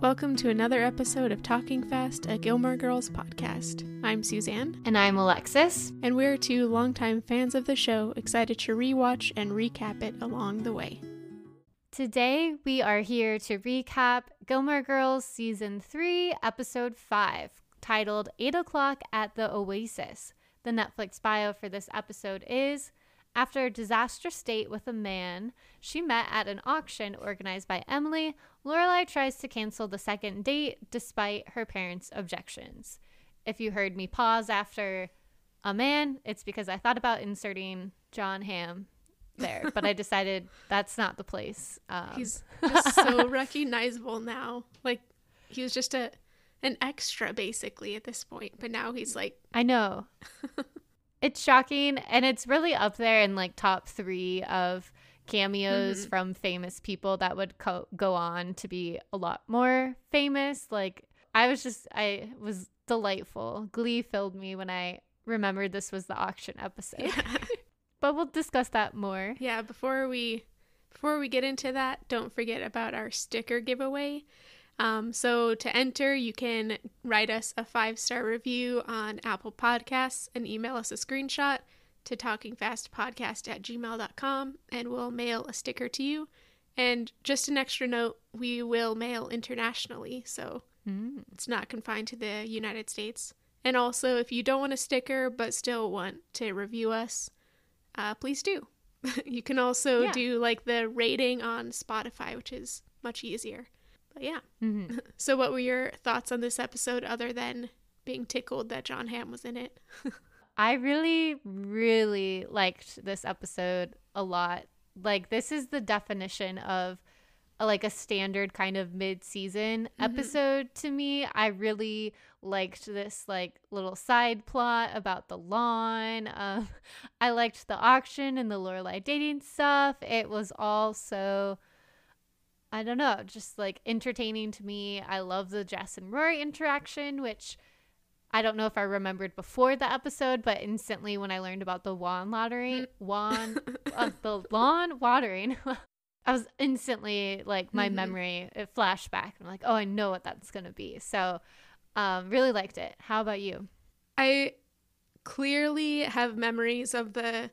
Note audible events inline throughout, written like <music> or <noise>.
Welcome to another episode of Talking Fast, a Gilmore Girls podcast. I'm Suzanne, And I'm Alexis. and we're two longtime fans of the show, excited to rewatch and recap it along the way. Today we are here to recap Gilmore Girls Season 3, Episode 5, titled 8 O'Clock at the Oasis. The Netflix bio for this episode is After a disastrous date with a man she met at an auction organized by Emily, Lorelai tries to cancel the second date despite her parents' objections. If you heard me pause after a man, it's because I thought about inserting John Hamm there, but I <laughs> decided that's not the place. Um, He's <laughs> just so recognizable now. Like he was just a an extra basically at this point, but now he's like I know. <laughs> it's shocking and it's really up there in like top 3 of cameos Mhm. from famous people that would co- go on to be a lot more famous. Like I was just I was delightful. Glee filled me when I remembered this was the auction episode. yeah. <laughs> <laughs> But we'll discuss that more. Yeah, before we before we get into that, don't forget about our sticker giveaway. Um, so to enter, you can write us a five star review on Apple Podcasts and email us a screenshot to talkingfastpodcast at gmail.com and we'll mail a sticker to you. And just an extra note, we will mail internationally, so Mm. it's not confined to the United States. And also, if you don't want a sticker but still want to review us, uh, please do. <laughs> you can also Yeah. do like the rating on Spotify, which is much easier. But yeah. hmm <laughs> So, what were your thoughts on this episode other than being tickled that John Hamm was in it? <laughs> I really, really liked this episode a lot. Like, this is the definition of a, like a standard kind of mid-season episode to me. I really liked this like little side plot about the lawn. <laughs> Um, I liked the auction and the Lorelai dating stuff. It was all so. I don't know, just like entertaining to me. I love the Jess and Rory interaction, which I don't know if I remembered before the episode, but instantly when I learned about the lawn lottery, lawn, uh, <laughs> the lawn watering, <laughs> I was instantly like my Mhm. memory it flashed back. I'm like, oh, I know what that's gonna be. So, um, really liked it. How about you? I clearly have memories of the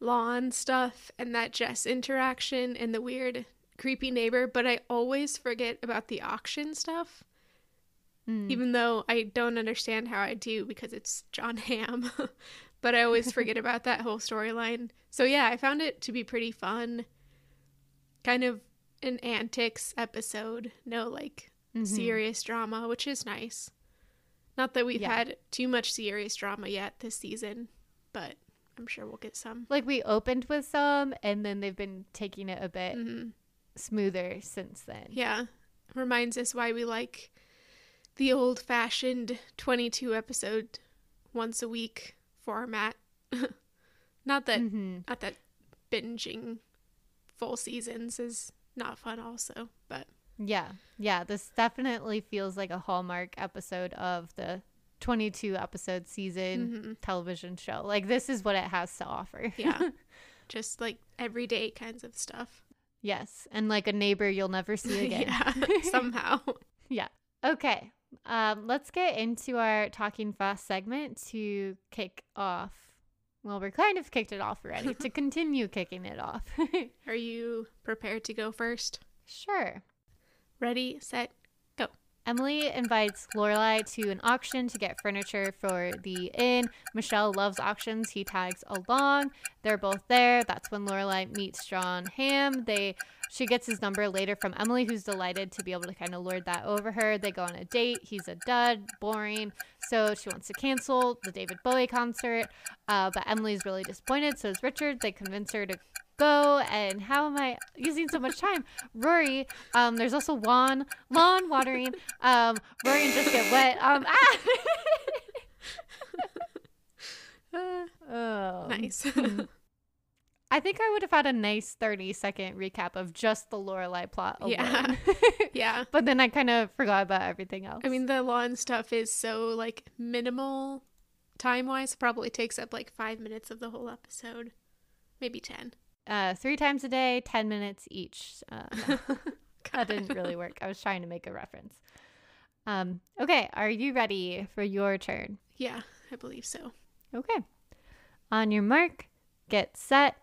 lawn stuff and that Jess interaction and the weird, creepy neighbor, but I always forget about the auction stuff. Mm. even though I don't understand how I do because it's John Hamm, <laughs> but I always <laughs> forget about that whole storyline. So yeah, I found it to be pretty fun. Kind of an antics episode, no like Mhm. serious drama, which is nice. Not that we've Yeah. had too much serious drama yet this season, but I'm sure we'll get some. Like we opened with some, and then they've been taking it a bit hmm smoother since then. Yeah. Reminds us why we like the old fashioned 22 episode once a week format. <laughs> not that hmm not that binging full seasons is not fun also, but Yeah, yeah. This definitely feels like a hallmark episode of the 22 episode season mhm. television show. Like this is what it has to offer. yeah. <laughs> Just like everyday kinds of stuff. Yes, and like a neighbor you'll never see <laughs> again. yeah. <laughs> <laughs> Somehow. yeah. Okay. Um, let's get into our talking fast segment to kick off. Well, we're kind of kicked it off already. to continue kicking it off. Are you prepared to go first? sure. Ready, set, Emily invites Lorelai to an auction to get furniture for the inn. Michel loves auctions. He tags along. They're both there. That's when Lorelai meets John Hamm. They she gets his number later from Emily, who's delighted to be able to kind of lord that over her. They go on a date. He's a dud, boring. So she wants to cancel the David Bowie concert. Uh, but Emily's really disappointed. So is Richard. They convince her to go. And how am I using so much time? Rory. Um, there's also lawn lawn watering. Um, Rory and Jess get wet. Um, <laughs> ah! uh, <laughs> oh. nice. <laughs> I think I would have had a nice 30 second recap of just the Lorelai plot alone. Yeah. yeah. but then I kind of forgot about everything else. I mean, the lawn stuff is so like minimal time wise. Probably takes up like five minutes of the whole episode, maybe ten. Uh, three times a day, 10 minutes each. <laughs> Uh, that didn't really work. I was trying to make a reference. Um, okay, are you ready for your turn? Yeah, I believe so. Okay. On your mark, get set,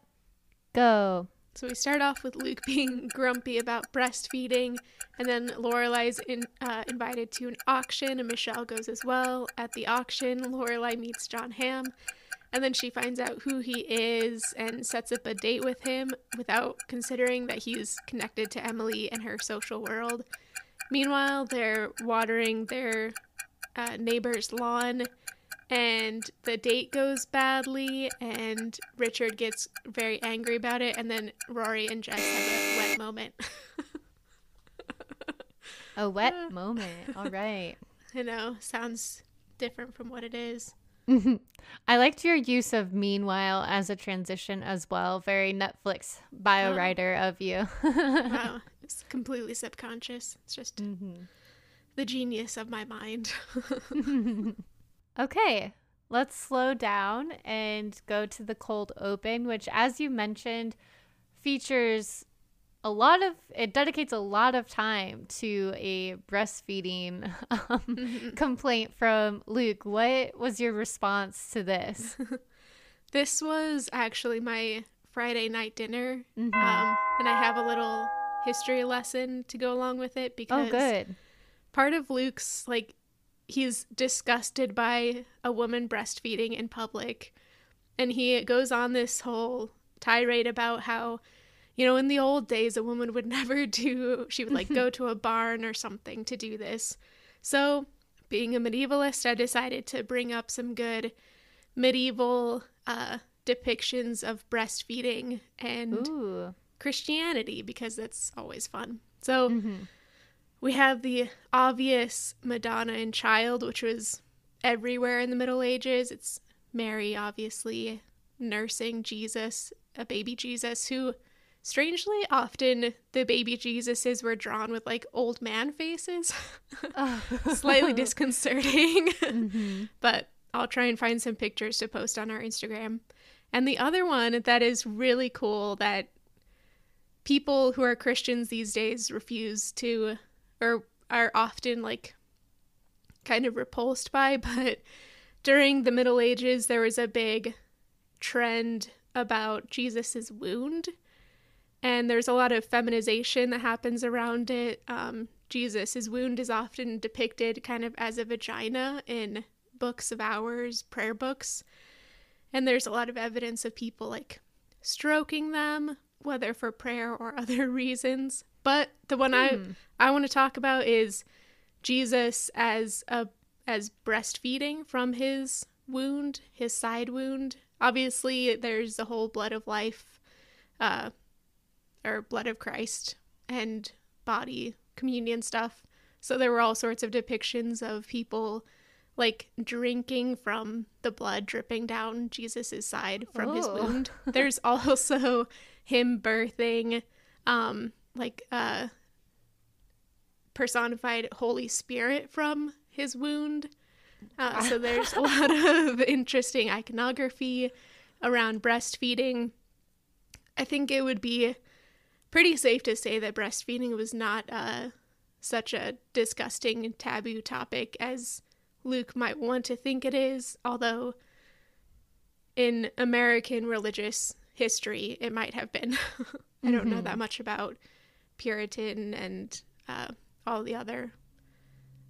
go. So we start off with Luke <laughs> being grumpy about breastfeeding, and then Lorelai's in, uh, invited to an auction, and Michel goes as well. At the auction, Lorelai meets John Hamm, and then she finds out who he is and sets up a date with him without considering that he's connected to Emily and her social world. Meanwhile, they're watering their uh, neighbor's lawn, and the date goes badly, and Richard gets very angry about it, and then Rory and Jess have a wet moment. a wet <laughs> moment. All right. I know, sounds different from what it is. I liked your use of meanwhile as a transition as well. Very Netflix bio writer of you. wow. <laughs> It's completely subconscious. It's just mm-hmm. the genius of my mind. <laughs> okay. Let's slow down and go to the cold open, which, as you mentioned, features a lot of it dedicates a lot of time to a breastfeeding <laughs> um, mm-hmm. complaint from Luke. What was your response to this? <laughs> this was actually my Friday night dinner, mm-hmm. um, and I have a little history lesson to go along with it oh, because oh, good. part of Luke's like he's disgusted by a woman breastfeeding in public, and he goes on this whole tirade about how you know, in the old days, a woman would <laughs> never do, she would like go to a barn or something to do this. So, being a medievalist, I decided to bring up some good medieval uh, depictions of breastfeeding and Ooh. Christianity because that's always fun. So, mm-hmm. we have the obvious Madonna and Child, which was everywhere in the Middle Ages. It's Mary, obviously, nursing Jesus, a baby Jesus, who Strangely, often the baby Jesuses were drawn with like old man faces. oh. <laughs> Slightly <laughs> disconcerting. Mm-hmm. but I'll try and find some pictures to post on our Instagram. And the other one that is really cool that people who are Christians these days refuse to or are often like kind of repulsed by, <laughs> but during the Middle Ages there was a big trend about Jesus's wound and there's a lot of feminization that happens around it. Um, Jesus, his wound is often depicted kind of as a vagina in books of hours, prayer books. And there's a lot of evidence of people like stroking them, whether for prayer or <laughs> other reasons. But the one hmm. I I want to talk about is Jesus as a as breastfeeding from his wound, his side wound. Obviously, there's the whole blood of life uh, or blood of Christ and body communion stuff. So there were all sorts of depictions of people like drinking from the blood dripping down Jesus's side from oh. his wound. <laughs> There's also him birthing um like uh personified Holy Spirit from his wound. Uh, so there's a lot <laughs> of interesting iconography around breastfeeding. I think it would be pretty safe to say that breastfeeding was not uh, such a disgusting taboo topic as Luke might want to think it is, although in American religious history it might have been. <laughs> I don't mm-hmm. know that much about Puritan and uh, all the other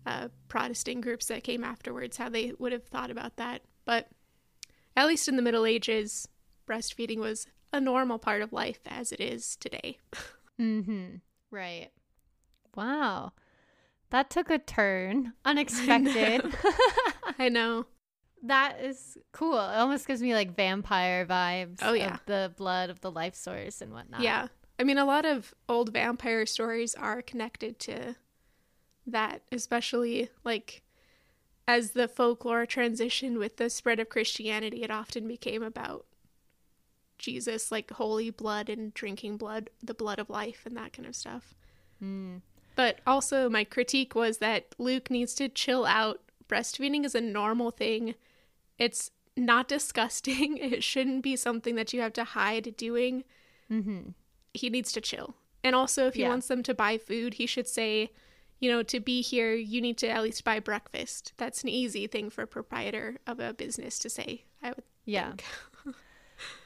uh, Protestant groups that came afterwards, how they would have thought about that. But at least in the Middle Ages, breastfeeding was a normal part of life as it is today. <laughs> mm-hmm. Right. Wow. That took a turn. <laughs> Unexpected. I know. <laughs> I know. That is cool. It almost gives me like vampire vibes. Oh yeah, the blood of the life source and whatnot. Yeah, I mean, a lot of old vampire stories are connected to that, especially like as the folklore transitioned with the spread of Christianity. It often became about Jesus, like holy blood and drinking blood, the blood of life, and that kind of stuff. Mm. But also, my critique was that Luke needs to chill out. Breastfeeding is a normal thing. It's not <laughs> disgusting. It shouldn't be something that you have to hide doing. Mm-hmm. He needs to chill. And also, if he Yeah. wants them to buy food, he should say, you know, to be here, you need to at least buy breakfast. That's an easy thing for a proprietor of a business to say. I would Yeah. think. <laughs>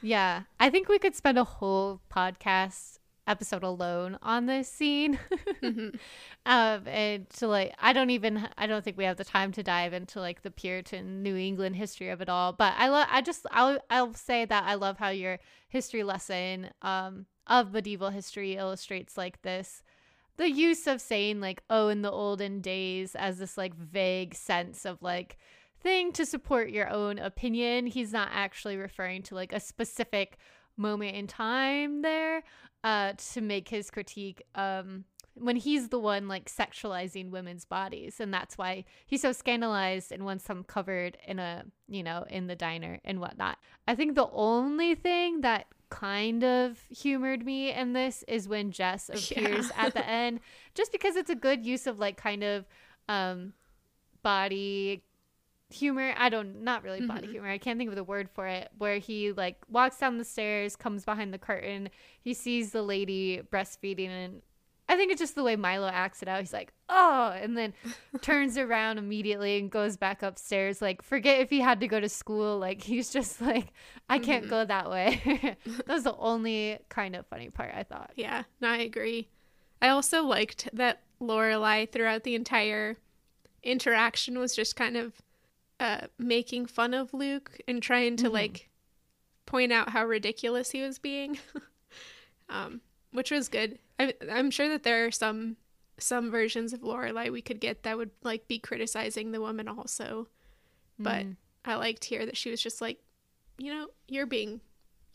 Yeah. I think we could spend a whole podcast episode alone on this scene. Mhm. <laughs> um and to like I don't even I don't think we have the time to dive into like the Puritan New England history of it all. But I love I just I'll I'll say that I love how your history lesson um of medieval history illustrates like this the use of saying like oh in the olden days as this like vague sense of like thing to support your own opinion. He's not actually referring to like a specific moment in time there uh to make his critique um when he's the one like sexualizing women's bodies. And that's why he's so scandalized and wants them covered in a you know in the diner and whatnot. I think the only thing that kind of humored me in this is when jess <laughs> appears Yeah. at the end just because it's a good use of like kind of um body humor i don't not really body Mhm. humor i can't think of the word for it where he like walks down the stairs comes behind the curtain he sees the lady breastfeeding and i think it's just the way milo acts it out he's like oh and then <laughs> turns around immediately and goes back upstairs like forget if he had to go to school like he's just like i can't Mhm. go that way <laughs> that was the only kind of funny part i thought Yeah, no, I agree. I also liked that Lorelai throughout the entire interaction was just kind of uh, making fun of Luke and trying to Mhm. like point out how ridiculous he was being, <laughs> um, which was good. I, I'm sure that there are some some versions of Lorelai we could get that would like be criticizing the woman also, but Mhm. I liked here that she was just like, you know, you're being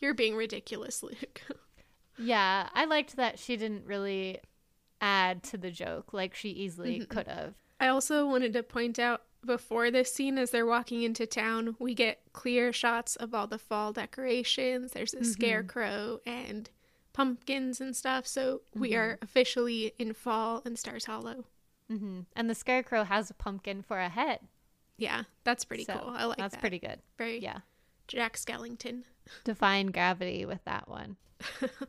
you're being ridiculous, <laughs> Luke. Yeah, I liked that she didn't really add to the joke like she easily Mhm. could have. I also wanted to point out before this scene, as they're walking into town, we get clear shots of all the fall decorations. There's a Mhm. scarecrow and pumpkins and stuff. So we Mhm. are officially in fall in Stars Hollow. hmm And the scarecrow has a pumpkin for a head. Yeah, that's pretty so cool. I like that. That's that. pretty good. Very Yeah. Jack Skellington. Define gravity with that one. <laughs>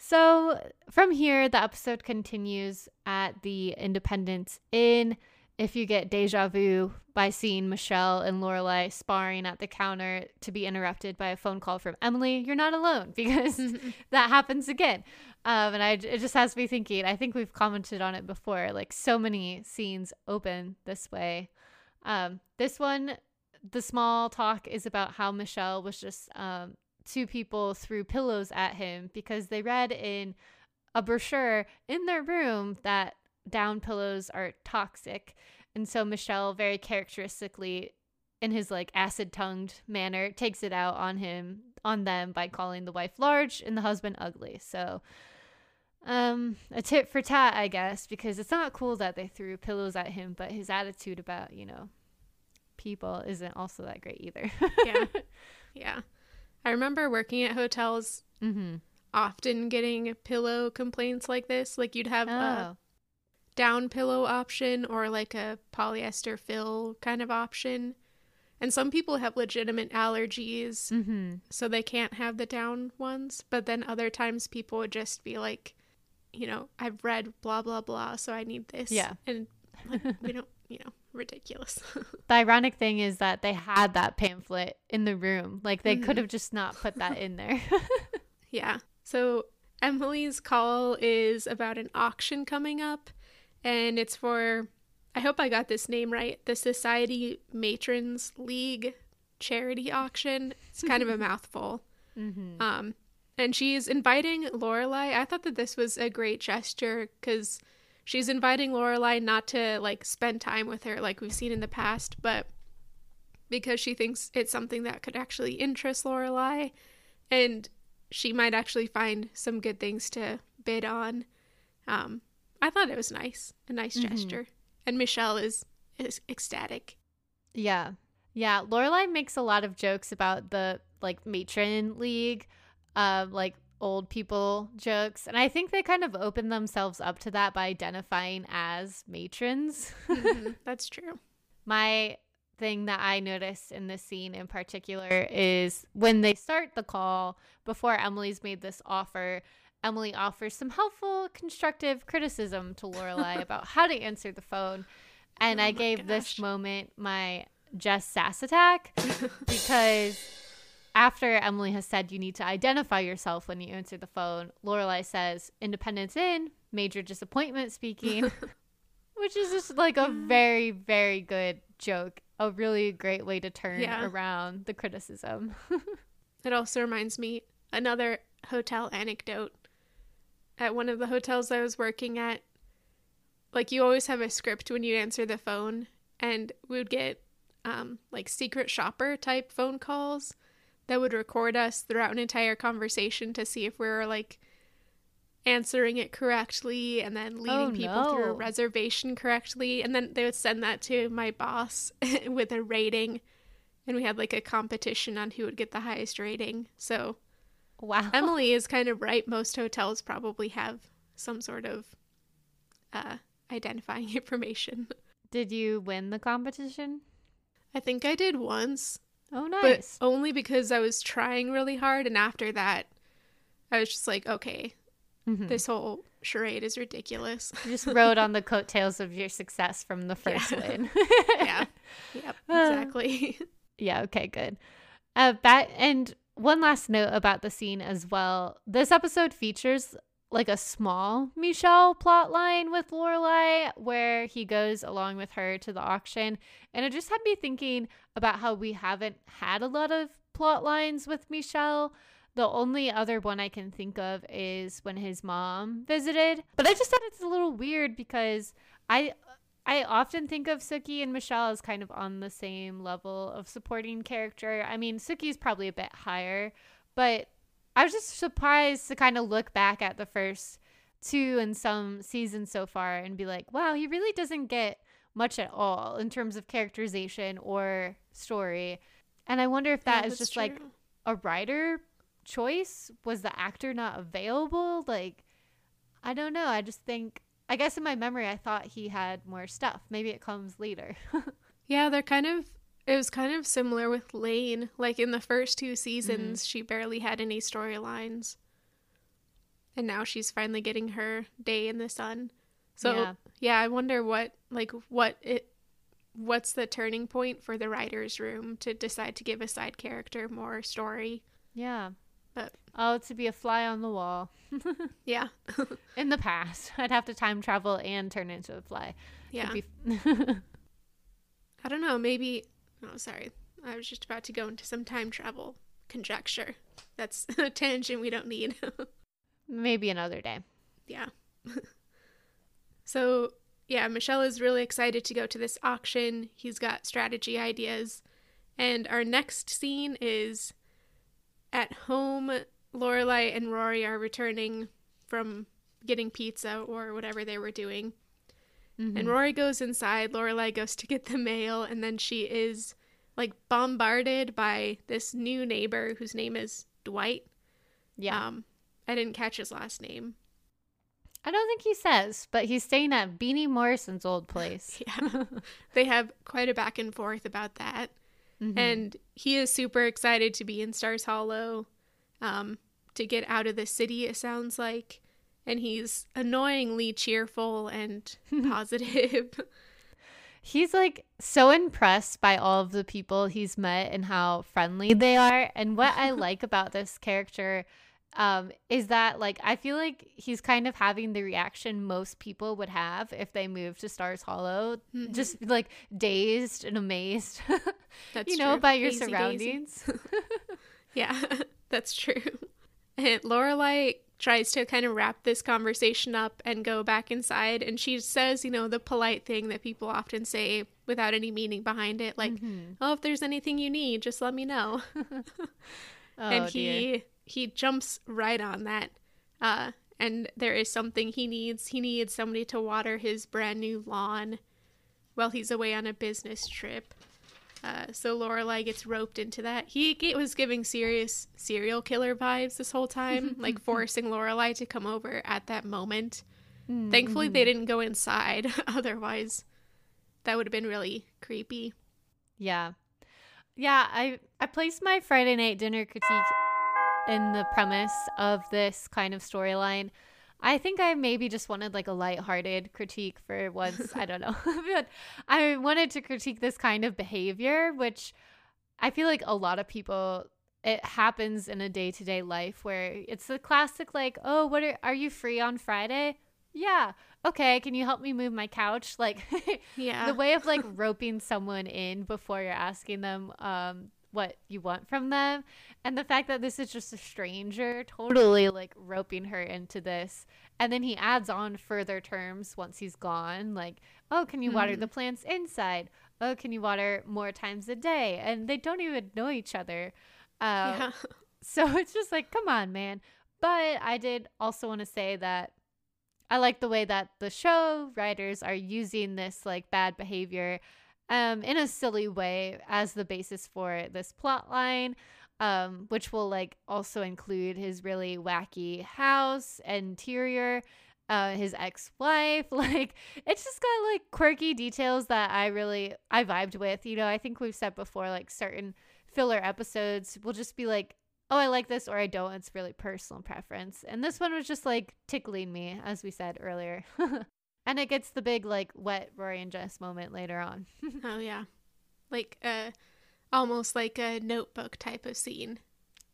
So from here, the episode continues at the Independence Inn. If you get deja vu by seeing Michel and Lorelai sparring at the counter to be interrupted by a phone call from Emily, you're not alone <laughs> because <laughs> that happens again. Um, and I, it just has me thinking. I think we've commented on it before. Like so many scenes open this way. Um, this one, the small talk is about how Michel was just um, two people threw pillows at him because they read in a brochure in their room that down pillows are toxic. And so Michel very characteristically in his like acid tongued manner takes it out on him on them by calling the wife large and the husband ugly. So um a tit for tat I guess because it's not cool that they threw pillows at him but his attitude about, you know, people isn't also that great either. <laughs> yeah. <laughs> Yeah. I remember working at hotels mhm. often getting pillow complaints like this. Like you'd have a Oh. Down pillow option or like a polyester fill kind of option. And some people have legitimate allergies, Mhm. so they can't have the down ones. But then other times people would just be like, you know, I've read blah, blah, blah, so I need this. Yeah. And like, <laughs> we don't, you know, ridiculous. <laughs> The ironic thing is that they had that pamphlet in the room. Like they could Mhm. have just not put that in there. <laughs> Yeah. So Emily's call is about an auction coming up, and it's for, I hope I got this name right, the Society Matrons League charity auction. It's kind of a <laughs> mouthful. mm-hmm. Um, and she's inviting Lorelai. I thought that this was a great gesture because she's inviting Lorelai not to like spend time with her like we've seen in the past, but because she thinks it's something that could actually interest Lorelai, and she might actually find some good things to bid on. Um, I thought it was nice, a nice Mhm. gesture, and Michel is is ecstatic. Yeah. Yeah. Lorelai makes a lot of jokes about the like matron league, um, like old people jokes. And I think they kind of open themselves up to that by identifying as matrons. Mhm, <laughs> That's true. My thing that I noticed in this scene in particular is when they start the call before Emily's made this offer, Emily offers some helpful, constructive criticism to Lorelai <laughs> about how to answer the phone. And Oh I gave this moment my Jess Sass attack <laughs> because after Emily has said you need to identify yourself when you answer the phone, Lorelai says, Independence Inn, major disappointment speaking, <laughs> which is just like a very, very good joke. A really great way to turn Yeah. around the criticism. It also reminds me another hotel anecdote. At one of the hotels I was working at, like you always have a script when you answer the phone, and we would get um, like secret shopper type phone calls that would record us throughout an entire conversation to see if we were like answering it correctly and then leading Oh, people through a reservation correctly. And then they would send that to my boss <laughs> with a rating. And we had like a competition on who would get the highest rating. So wow. <laughs> Emily is kind of right. Most hotels probably have some sort of uh, identifying <laughs> information. Did you win the competition? I think I did once, Oh, nice. but only because I was trying really hard. And after that, I was just like, okay, Mhm. this whole charade is ridiculous. <laughs> You just rode on the coattails of your success from the first Yeah. win. yeah. Yep. Exactly. Yeah, okay, good. Uh that and one last note about the scene as well. This episode features like a small Michel plot line with Lorelai where he goes along with her to the auction. And it just had me thinking about how we haven't had a lot of plot lines with Michel. The only other one I can think of is when his mom visited. But I just thought it's a little weird because I I often think of Sookie and Michel as kind of on the same level of supporting character. I mean, Sookie's probably a bit higher, but I was just surprised to kind of look back at the first two and some seasons so far and be like, wow, he really doesn't get much at all in terms of characterization or story. And I wonder if that Yeah, is just like a writer choice. Was the actor not available? Like, I don't know. I just think, I guess in my memory, I thought he had more stuff. Maybe it comes later. <laughs> Yeah, they're kind of. It was kind of similar with Lane. Like in the first two seasons, mm-hmm. she barely had any storylines. And now she's finally getting her day in the sun. So, Yeah. yeah, I wonder what like what it what's the turning point for the writers room to decide to give a side character more story. yeah. But Oh, to be a fly on the wall. <laughs> yeah. <laughs> In the past, I'd have to time travel and turn into a fly. yeah. Be- <laughs> I don't know, maybe Oh, sorry. I was just about to go into some time travel conjecture. That's a tangent we don't need. Maybe another day. Yeah. so, yeah, Michel is really excited to go to this auction. He's got strategy ideas. And our next scene is at home. Lorelai and Rory are returning from getting pizza or whatever they were doing. And Rory goes inside. Lorelai goes to get the mail, and then she is like bombarded by this new neighbor whose name is Dwight. Yeah. Um, I didn't catch his last name. I don't think he says, but he's staying at Beanie Morrison's old place. <laughs> Yeah. they have quite a back and forth about that. Mhm. And he is super excited to be in Stars Hollow, um, to get out of the city, it sounds like. And he's annoyingly cheerful and <laughs> positive. <laughs> He's like so impressed by all of the people he's met and how friendly they are. And what I <laughs> like about this character um, is that, like, I feel like he's kind of having the reaction most people would have if they moved to Stars Hollow, Mhm. just like dazed and amazed, <laughs> That's you know, true. by your Daisy, daisy. surroundings. <laughs> <laughs> Yeah, that's true. And Lorelai tries to kind of wrap this conversation up and go back inside, and she says, you know, the polite thing that people often say without any meaning behind it, like, Mhm. "Oh, if there's anything you need, just let me know." Oh, and dear. He jumps right on that. Uh, and there is something he needs. He needs somebody to water his brand new lawn while he's away on a business trip. Uh, so Lorelai gets roped into that. He was giving serious serial killer vibes this whole time, <laughs> like forcing Lorelai to come over at that moment. Mm, Thankfully, they didn't go inside. <laughs> Otherwise, that would have been really creepy. Yeah. Yeah, I I placed my Friday night dinner critique in the premise of this kind of storyline. I think I maybe just wanted like a light-hearted critique for once. I don't know. <laughs> but I wanted to critique this kind of behavior, which I feel like a lot of people it happens in a day-to-day life where it's the classic like, "Oh, what are, are you free on Friday?" Yeah. Okay, can you help me move my couch? <laughs> Like <laughs> Yeah. the way of like roping someone in before you're asking them um what you want from them and the fact that this is just a stranger totally like roping her into this and then he adds on further terms once he's gone like oh can you water Mhm. the plants inside oh can you water more times a day and they don't even know each other uh, yeah. <laughs> so it's just like, come on, man. But I did also want to say that I like the way that the show writers are using this like bad behavior um, in a silly way as the basis for this plot line. Um, which will like also include his really wacky house interior, uh, his ex-wife. <laughs> Like it's just got like quirky details that I really I vibed with. You know, I think we've said before like certain filler episodes will just be like, oh, I like this or I don't. It's really personal preference. And this one was just like tickling me, as we said earlier. <laughs> and it gets the big like wet Rory and Jess moment later on. <laughs> Oh yeah. Like uh almost like a notebook type of scene.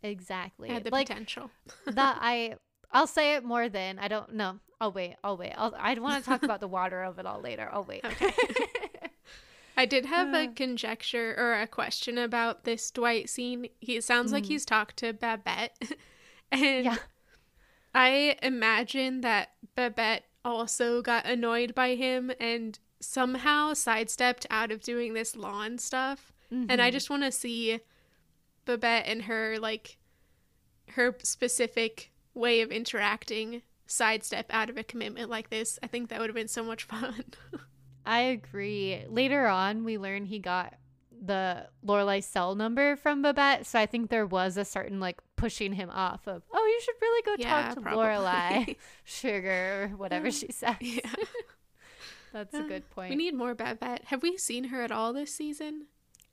exactly. Had the like potential. <laughs> that I I'll say it more than I don't know. I'll wait. I'll wait. I'll, I want to talk about the water of it all later. I'll wait. Okay. <laughs> I did have a Uh. conjecture or a question about this Dwight scene. He it sounds like Mhm. he's talked to Babette. and yeah. I imagine that Babette also got annoyed by him and somehow sidestepped out of doing this lawn stuff. And I Mhm. just want to see Babette and her like her specific way of interacting sidestep out of a commitment like this. I think that would have been so much fun. <laughs> I agree. Later on, we learn he got the Lorelai cell number from Babette, so I think there was a certain like pushing him off of, oh, you should really go Yeah, talk to probably. Lorelai, <laughs> sugar, or whatever she says. yeah. <laughs> That's a good point. We need more Babette. Have we seen her at all this season?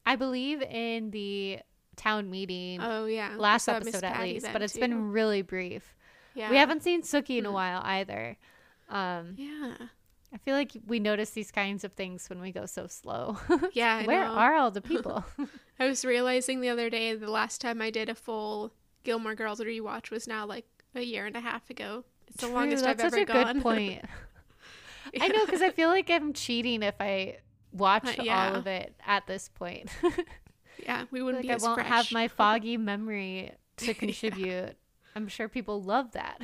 I believe in the town meeting Oh yeah. Last episode at least, but it's too. been really brief. yeah. We haven't seen Sookie in a Mm. while either. Um, Yeah. I feel like we notice these kinds of things when we go so slow. Yeah. <laughs> Where know. are all the people? I was realizing the other day the last time I did a full Gilmore Girls rewatch was now like a year and a half ago. It's the True, longest that's I've such ever a gone. good point. <laughs> I know because I feel like I'm cheating if I watch Uh, all of it at this point. <laughs> yeah, we wouldn't like be I won't fresh. have my <laughs> foggy memory to contribute. I'm sure people love that.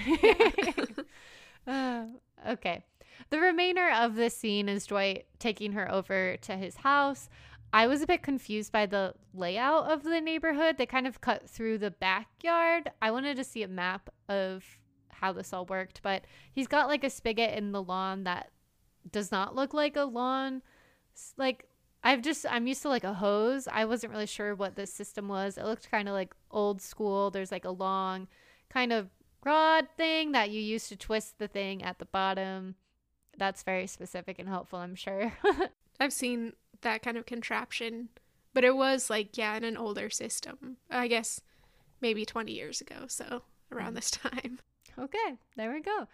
Uh, okay. The remainder of this scene is Dwight taking her over to his house. I was a bit confused by the layout of the neighborhood. They kind of cut through the backyard. I wanted to see a map of how this all worked, but he's got like a spigot in the lawn that does not look like a lawn. Like I've just I'm used to like a hose. I wasn't really sure what this system was. It looked kind of like old school. There's like a long kind of rod thing that you use to twist the thing at the bottom. That's very specific and helpful, I'm sure. <laughs> I've seen that kind of contraption, but it was like yeah, in an older system. I guess maybe 20 years ago, so around Mm. this time. okay, there we go.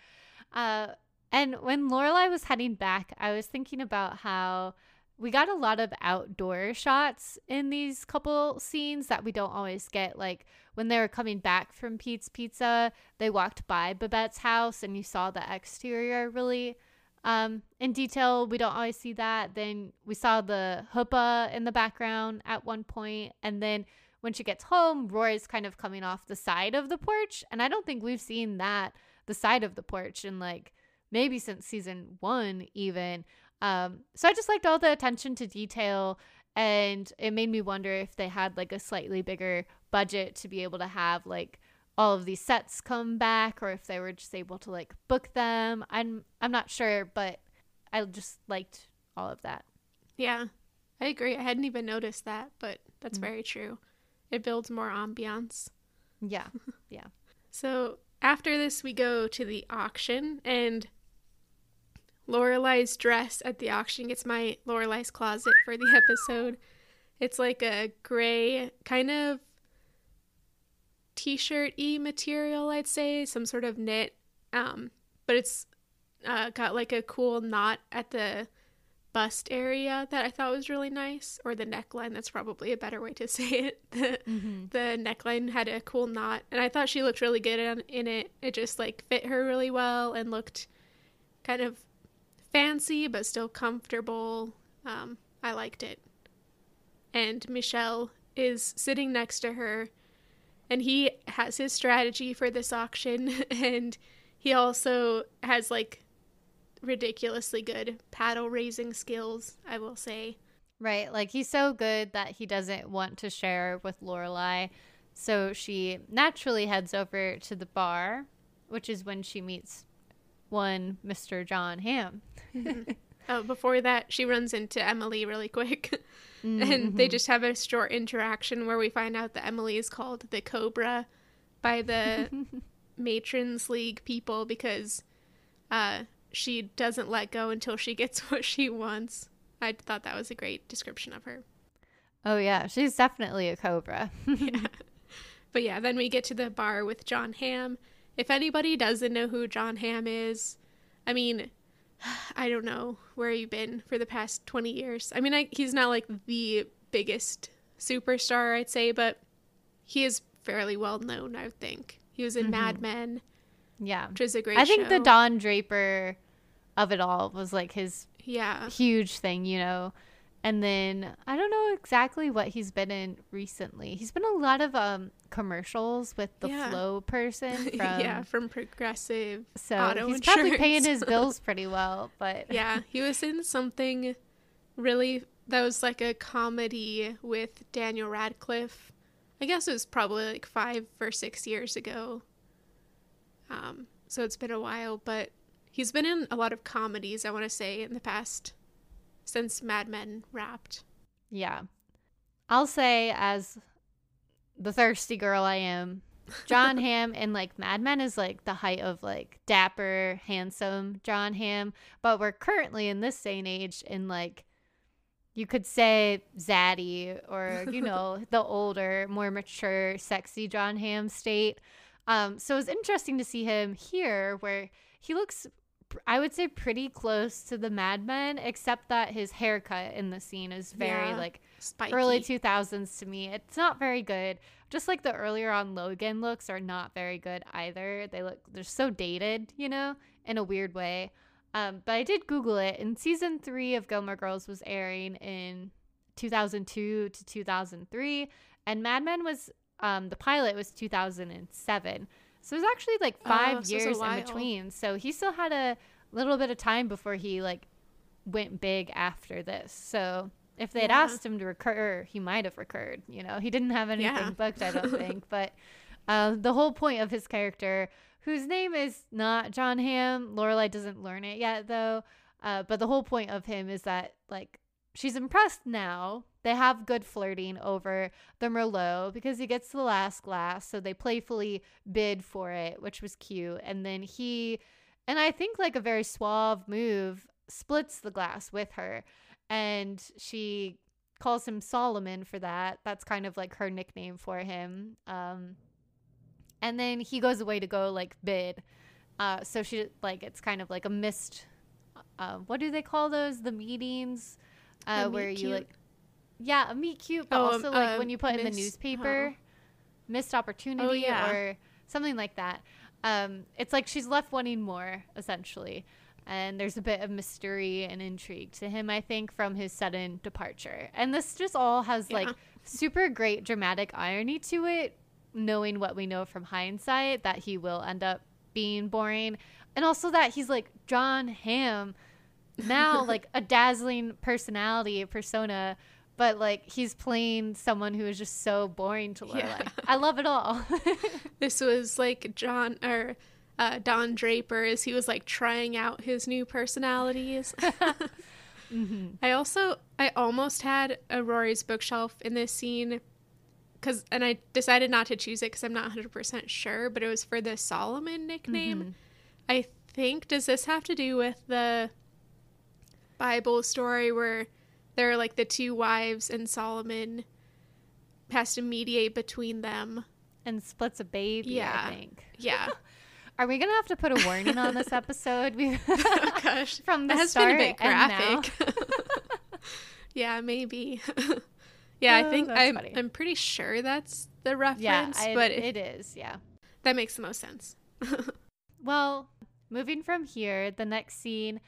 Uh, and when Lorelai was heading back, I was thinking about how we got a lot of outdoor shots in these couple scenes that we don't always get. Like when they were coming back from Pete's Pizza, they walked by Babette's house and you saw the exterior really um, in detail. We don't always see that. Then we saw the chuppah in the background at one point, and then when she gets home, Rory's kind of coming off the side of the porch, and I don't think we've seen that the side of the porch in like maybe since season one even. Um, so I just liked all the attention to detail, and it made me wonder if they had like a slightly bigger budget to be able to have like all of these sets come back or if they were just able to like book them. I'm I'm not sure, but I just liked all of that. Yeah, I agree. I hadn't even noticed that, but that's Mm. very true. It builds more ambiance. Yeah. <laughs> Yeah. so after this, we go to the auction, and Lorelai's dress at the auction gets my Lorelai's closet for the <laughs> episode. It's like a gray, kind of t-shirt e material, I'd say, some sort of knit. Um, but it's uh, got like a cool knot at the bust area that I thought was really nice, or the neckline. That's probably a better way to <laughs> say it. The, Mm-hmm. the neckline had a cool knot, and I thought she looked really good in, in it. It just like fit her really well and looked kind of fancy but still comfortable. Um, I liked it. And Michel is sitting next to her, and he has his strategy for this auction, <laughs> and he also has like ridiculously good paddle raising skills, I will say. Right. Like he's so good that he doesn't want to share with Lorelai. So she naturally heads over to the bar, which is when she meets one Mr. John Hamm. <laughs> Oh, before that, she runs into Emily really quick. <laughs> Mm-hmm. and they just have a short interaction where we find out that Emily is called the Cobra by the <laughs> Matrons League people because uh, she doesn't let go until she gets <laughs> what she wants. I thought that was a great description of her. Oh yeah, she's definitely a cobra. <laughs> yeah. But yeah, then we get to the bar with John Hamm. If anybody doesn't know who John Hamm is, I mean, I don't know where you've been for the past 20 years. I mean, I, he's not like the biggest superstar, I'd say, but he is fairly well known, I think. He was in Mad mm-hmm. Men, yeah. which is a great I think the. Don Draper of it all was like his Yeah. huge thing, you know. And then I don't know exactly what he's been in recently. He's been in a lot of um commercials with the Yeah. flow person <laughs> from yeah, from Progressive. so auto he's probably paying his <laughs> bills pretty well, but <laughs> yeah, he was in something really that was like a comedy with Daniel Radcliffe. I guess it was probably like five or six years ago. Um, so it's been a while, but he's been in a lot of comedies, I want to say, in the past since Mad Men wrapped. Yeah. I'll say as the thirsty girl I am, John <laughs> Hamm and like Mad Men is like the height of like dapper, handsome John Hamm, but we're currently in this day and age in like you could say zaddy or you <laughs> know the older, more mature, sexy John Hamm state. Um, so it's interesting to see him here where he looks I would say pretty close to the Mad Men, except that his haircut in the scene is very Yeah. like Spiky. early 2000s to me. It's not very good. Just like the earlier on Logan looks are not very good either. They look they're so dated, you know, in a weird way. Um, but I did Google it, and season three of Gilmore Girls was airing in 2002 to 2003, and Mad Men was um, the pilot was 2007. So it was actually like Oh, five so years in between. So he still had a little bit of time before he like went big after this. So if they'd Yeah. asked him to recur, he might have recurred. You know, he didn't have anything Yeah. booked, I don't <laughs> think. But uh, the whole point of his character, whose name is not John Hamm, Lorelai doesn't learn it yet, though. Uh, but the whole point of him is that like she's impressed now. They have good flirting over the Merlot because he gets the last glass, so they playfully bid for it, which was cute. And then he, and I think like a very suave move, splits the glass with her, and she calls him Solomon for that. That's kind of like her nickname for him. Um, and then he goes away to go like bid. Uh, so she like it's kind of like a missed. Uh, what do they call those? The meetings, uh, A where you cute? like, yeah, a meet cute, but Oh, um, also like uh, when you put in the newspaper, missed opportunity yeah. or something like that. Um, it's like she's left wanting more essentially, and there's a bit of mystery and intrigue to him. I think from his sudden departure, and this just all has like super great dramatic irony to it, knowing what we know from hindsight that he will end up being boring, and also that he's like John Hamm, now <laughs> like a dazzling personality a persona. But like he's playing someone who is just so boring to Lorelai. Yeah. I love it all. <laughs> This was like John or uh, Don Draper as he was like trying out his new personalities. <laughs> hmm I also I almost had a Rory's bookshelf in this scene cuz and I decided not to choose it cuz I'm not 100% sure, but it was for the Solomon nickname. Mhm. I think does this have to do with the Bible story where there are like the two wives and Solomon has to mediate between them and splits a baby. Yeah. I think. Yeah. <laughs> Are we gonna have to put a warning on this episode? We oh <laughs> gosh. <laughs> from the That has start been a bit graphic. yeah, maybe. yeah, I Oh, think I'm, funny. I'm pretty sure that's the reference, Yeah, I, but it is. Yeah. that makes the most sense. Well, moving from here, the next scene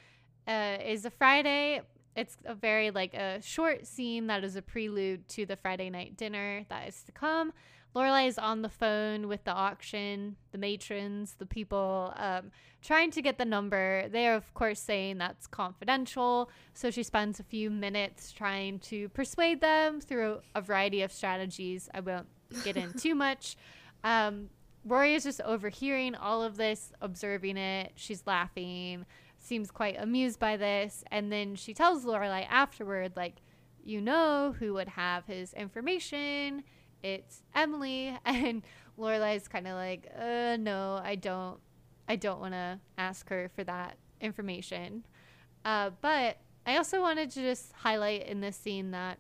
uh, is a Friday. It's a very like a short scene that is a prelude to the Friday night dinner that is to come. Lorelai is on the phone with the auction, the matrons, the people, um, trying to get the number. They are, of course, saying that's confidential. So she spends a few minutes trying to persuade them through a variety of strategies. I won't get in too much. <laughs> Um, Rory is just overhearing all of this, observing it. She's laughing, seems quite amused by this. And then she tells Lorelai afterward, like, you know who would have his information. It's Emily. <laughs> And Lorelai's kind of like, uh, no, I don't. I don't want to ask her for that information. Uh, but I also wanted to just highlight in this scene that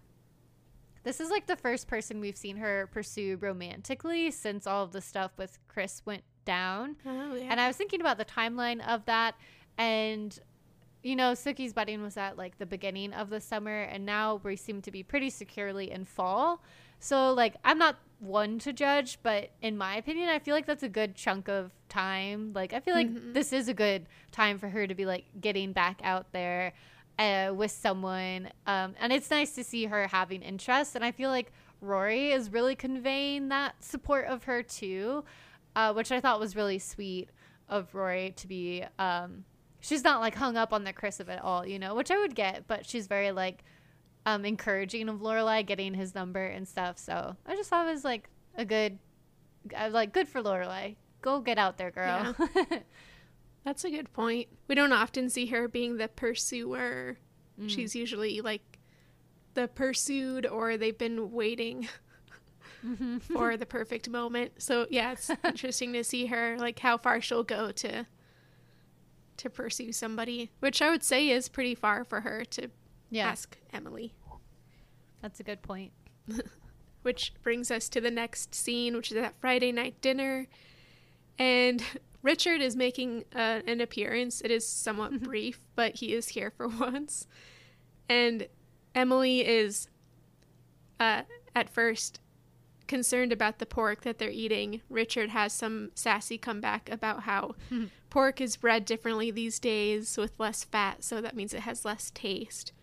this is like the first person we've seen her pursue romantically since all of the stuff with Chris went down. Oh, yeah. And I was thinking about the timeline of that. And, you know, Sookie's wedding was at like the beginning of the summer. And now we seem to be pretty securely in fall. So, like, I'm not one to judge, but in my opinion, I feel like that's a good chunk of time. Like, I feel like Mhm. this is a good time for her to be like getting back out there uh, with someone. Um, and it's nice to see her having interest. And I feel like Rory is really conveying that support of her too, uh, which I thought was really sweet of Rory to be. Um, she's not like hung up on the Chris of it all, you know, which I would get, but she's very like um, encouraging of Lorelai getting his number and stuff. So I just thought it was like a good, I was like, good for Lorelai. Go get out there, girl. <laughs> That's a good point. We don't often see her being the pursuer. Mm. She's usually like the pursued or they've been waiting Mhm. <laughs> for the perfect moment. So yeah, it's <laughs> interesting to see her like how far she'll go to to pursue somebody, which I would say is pretty far for her to yeah, ask Emily. that's a good point. <laughs> Which brings us to the next scene, which is that Friday night dinner. And <laughs> Richard is making uh, an appearance. It is somewhat brief, but he is here for <laughs> once. And Emily is, uh, at first, concerned about the pork that they're eating. Richard has some sassy comeback about how pork is bred differently these days with less fat, so that means it has less taste. <laughs>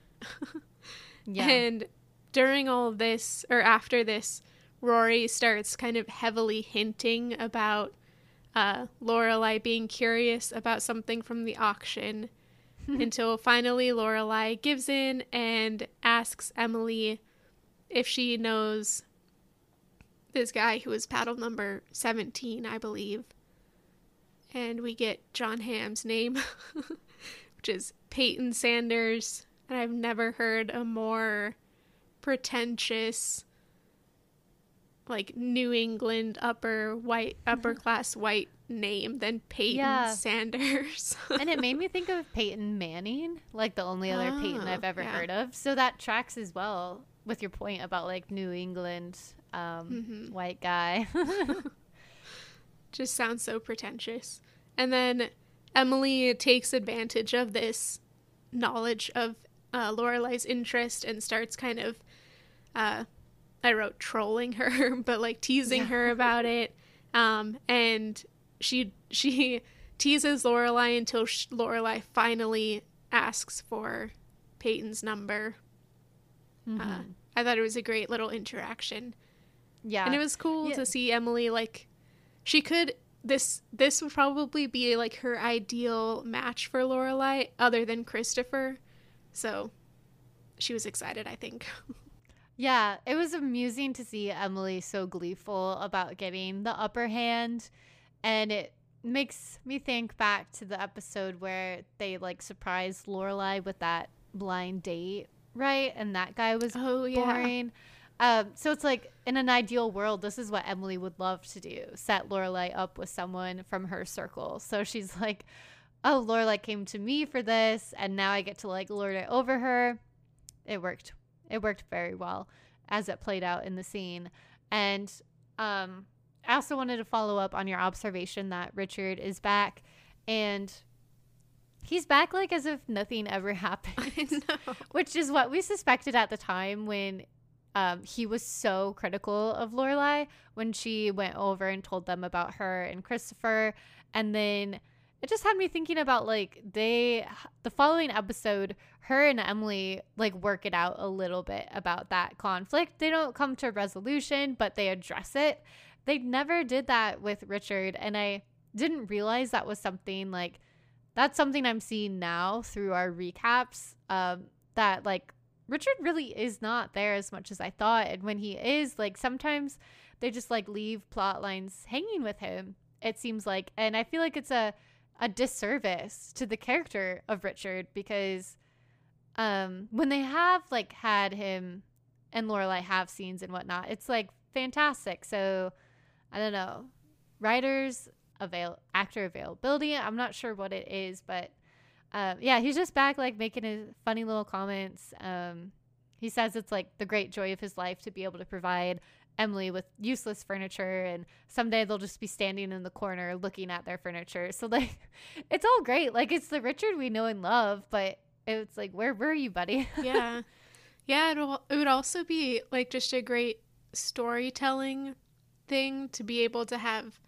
Yeah. And during all of this, or after this, Rory starts kind of heavily hinting about uh, Lorelai being curious about something from the auction <laughs> until finally Lorelai gives in and asks Emily if she knows this guy who is paddle number 17, I believe. And we get John Hamm's name, <laughs> which is Peyton Sanders. And I've never heard a more pretentious, like New England upper white, upper class white name than Peyton Yeah. Sanders. <laughs> and it made me think of Peyton Manning, like the only other Peyton Oh, I've ever yeah. heard of. So that tracks as well with your point about like New England um, Mhm. white guy. <laughs> just sounds so pretentious. And then Emily takes advantage of this knowledge of uh, Lorelai's interest and starts kind of, uh, I wrote trolling her, <laughs> but like teasing Yeah. her about it. Um, and she she teases Lorelai until sh- Lorelai finally asks for Peyton's number. Uh, Mhm. I thought it was a great little interaction. yeah. And it was cool Yeah. to see Emily like she could this this would probably be like her ideal match for Lorelai other than Christopher. So she was excited, I think. <laughs> Yeah, it was amusing to see Emily so gleeful about getting the upper hand. And it makes me think back to the episode where they like surprised Lorelai with that blind date, right? And that guy was Oh yeah. Um, so it's like in an ideal world, this is what Emily would love to do: set Lorelai up with someone from her circle. So she's <laughs> like, "Oh, Lorelai came to me for this, and now I get to like lord it over her." It worked. It worked very well as it played out in the scene, and um, I also wanted to follow up on your observation that Richard is back and he's back like as if nothing ever <laughs> happened. Which is what we suspected at the time when um, he was so critical of Lorelai when she went over and told them about her and Christopher. And then it just had me thinking about like they the following episode her and emily like work it out a little bit about that conflict they don't come to resolution but they address it they never did that with richard and i didn't realize that was something like that's something i'm seeing now through our recaps um that like richard really is not there as much as i thought and when he is like sometimes they just like leave plot lines hanging with him it seems like and i feel like it's a a disservice to the character of Richard because um when they have like had him and Lorelai have scenes and whatnot, it's like fantastic. So I don't know. Writers avail actor availability. I'm not sure what it is, but um, yeah, he's just back like making his funny little comments. Um, he says it's like the great joy of his life to be able to provide Emily with useless furniture and someday they'll just be standing in the corner looking at their furniture. So like <laughs> it's all great. Like it's the Richard we know and love, but it's like where were you, buddy? <laughs> yeah. Yeah, It, it would also be like just a great storytelling thing to be able to have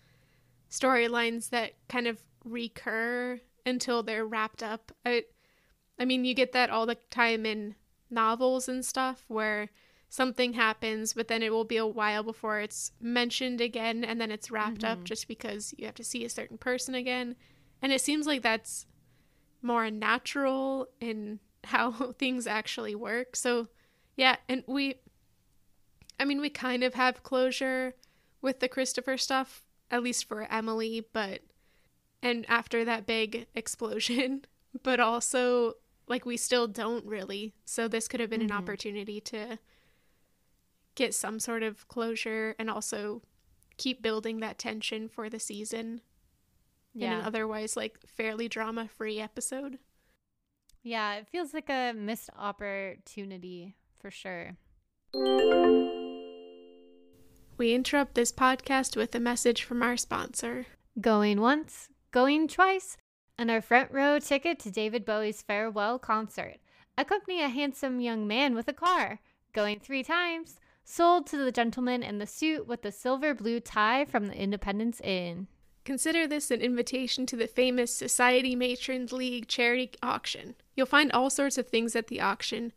storylines that kind of recur until they're wrapped up. I I mean, you get that all the time in novels and stuff where something happens, but then it will be a while before it's mentioned again and then it's wrapped mm-hmm. up just because you have to see a certain person again. And it seems like that's more natural in <laughs> how things actually work. So, yeah, and we, I mean, we kind of have closure with the Christopher stuff, at least for Emily, but, and after that big explosion, <laughs> but also, like, we still don't really. So, this could have been mm-hmm. an opportunity to get some sort of closure and also keep building that tension for the season yeah. in an otherwise like fairly drama free episode. Yeah, it feels like a missed opportunity for sure. We interrupt this podcast with a message from our sponsor. Going once, going twice, and our front row ticket to David Bowie's farewell concert. Accompany a handsome young man with a car. Going three times, sold to the gentleman in the suit with the silver blue tie from the Independence Inn. Consider this an invitation to the famous Society Matrons League charity auction. You'll find all sorts of things at the auction,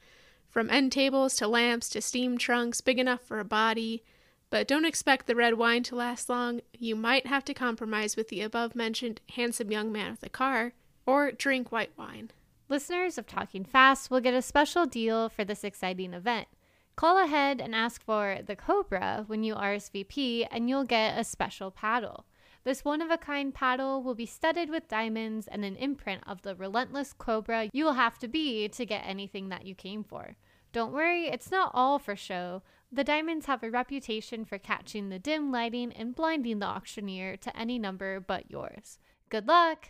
from end tables to lamps to steam trunks big enough for a body. But don't expect the red wine to last long. You might have to compromise with the above mentioned handsome young man with a car, or drink white wine. Listeners of Talking Fast will get a special deal for this exciting event. Call ahead and ask for the Cobra when you RSVP, and you'll get a special paddle. This one of a kind paddle will be studded with diamonds and an imprint of the relentless cobra you will have to be to get anything that you came for. Don't worry, it's not all for show. The diamonds have a reputation for catching the dim lighting and blinding the auctioneer to any number but yours. Good luck!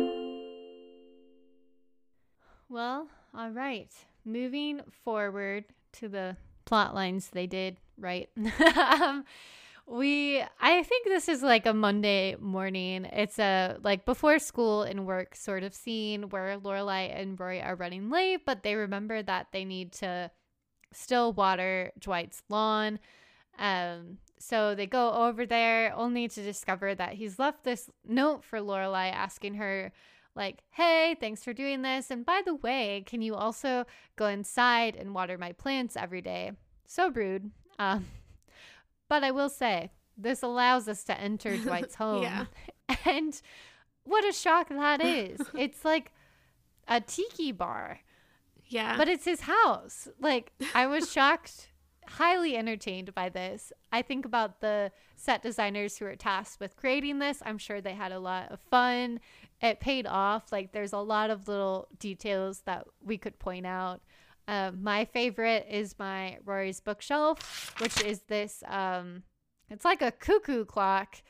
Well, all right. Moving forward to the plot lines they did right. <laughs> um, we I think this is like a Monday morning. It's a like before school and work sort of scene where Lorelai and Rory are running late, but they remember that they need to still water Dwight's lawn. Um, so they go over there only to discover that he's left this note for Lorelai asking her like, "Hey, thanks for doing this. And by the way, can you also go inside and water my plants every day?" So rude. Um, <laughs> but I will say, this allows us to enter <laughs> Dwight's home. Yeah. <laughs> And what a shock that is. it's like a tiki bar, Yeah. but it's his house. Like, I was shocked, highly entertained by this. I think about the set designers who were tasked with creating this. I'm sure they had a lot of fun. It paid off. Like, there's a lot of little details that we could point out. Um, my favorite is my Rory's bookshelf, which is this. Um, it's like a cuckoo clock.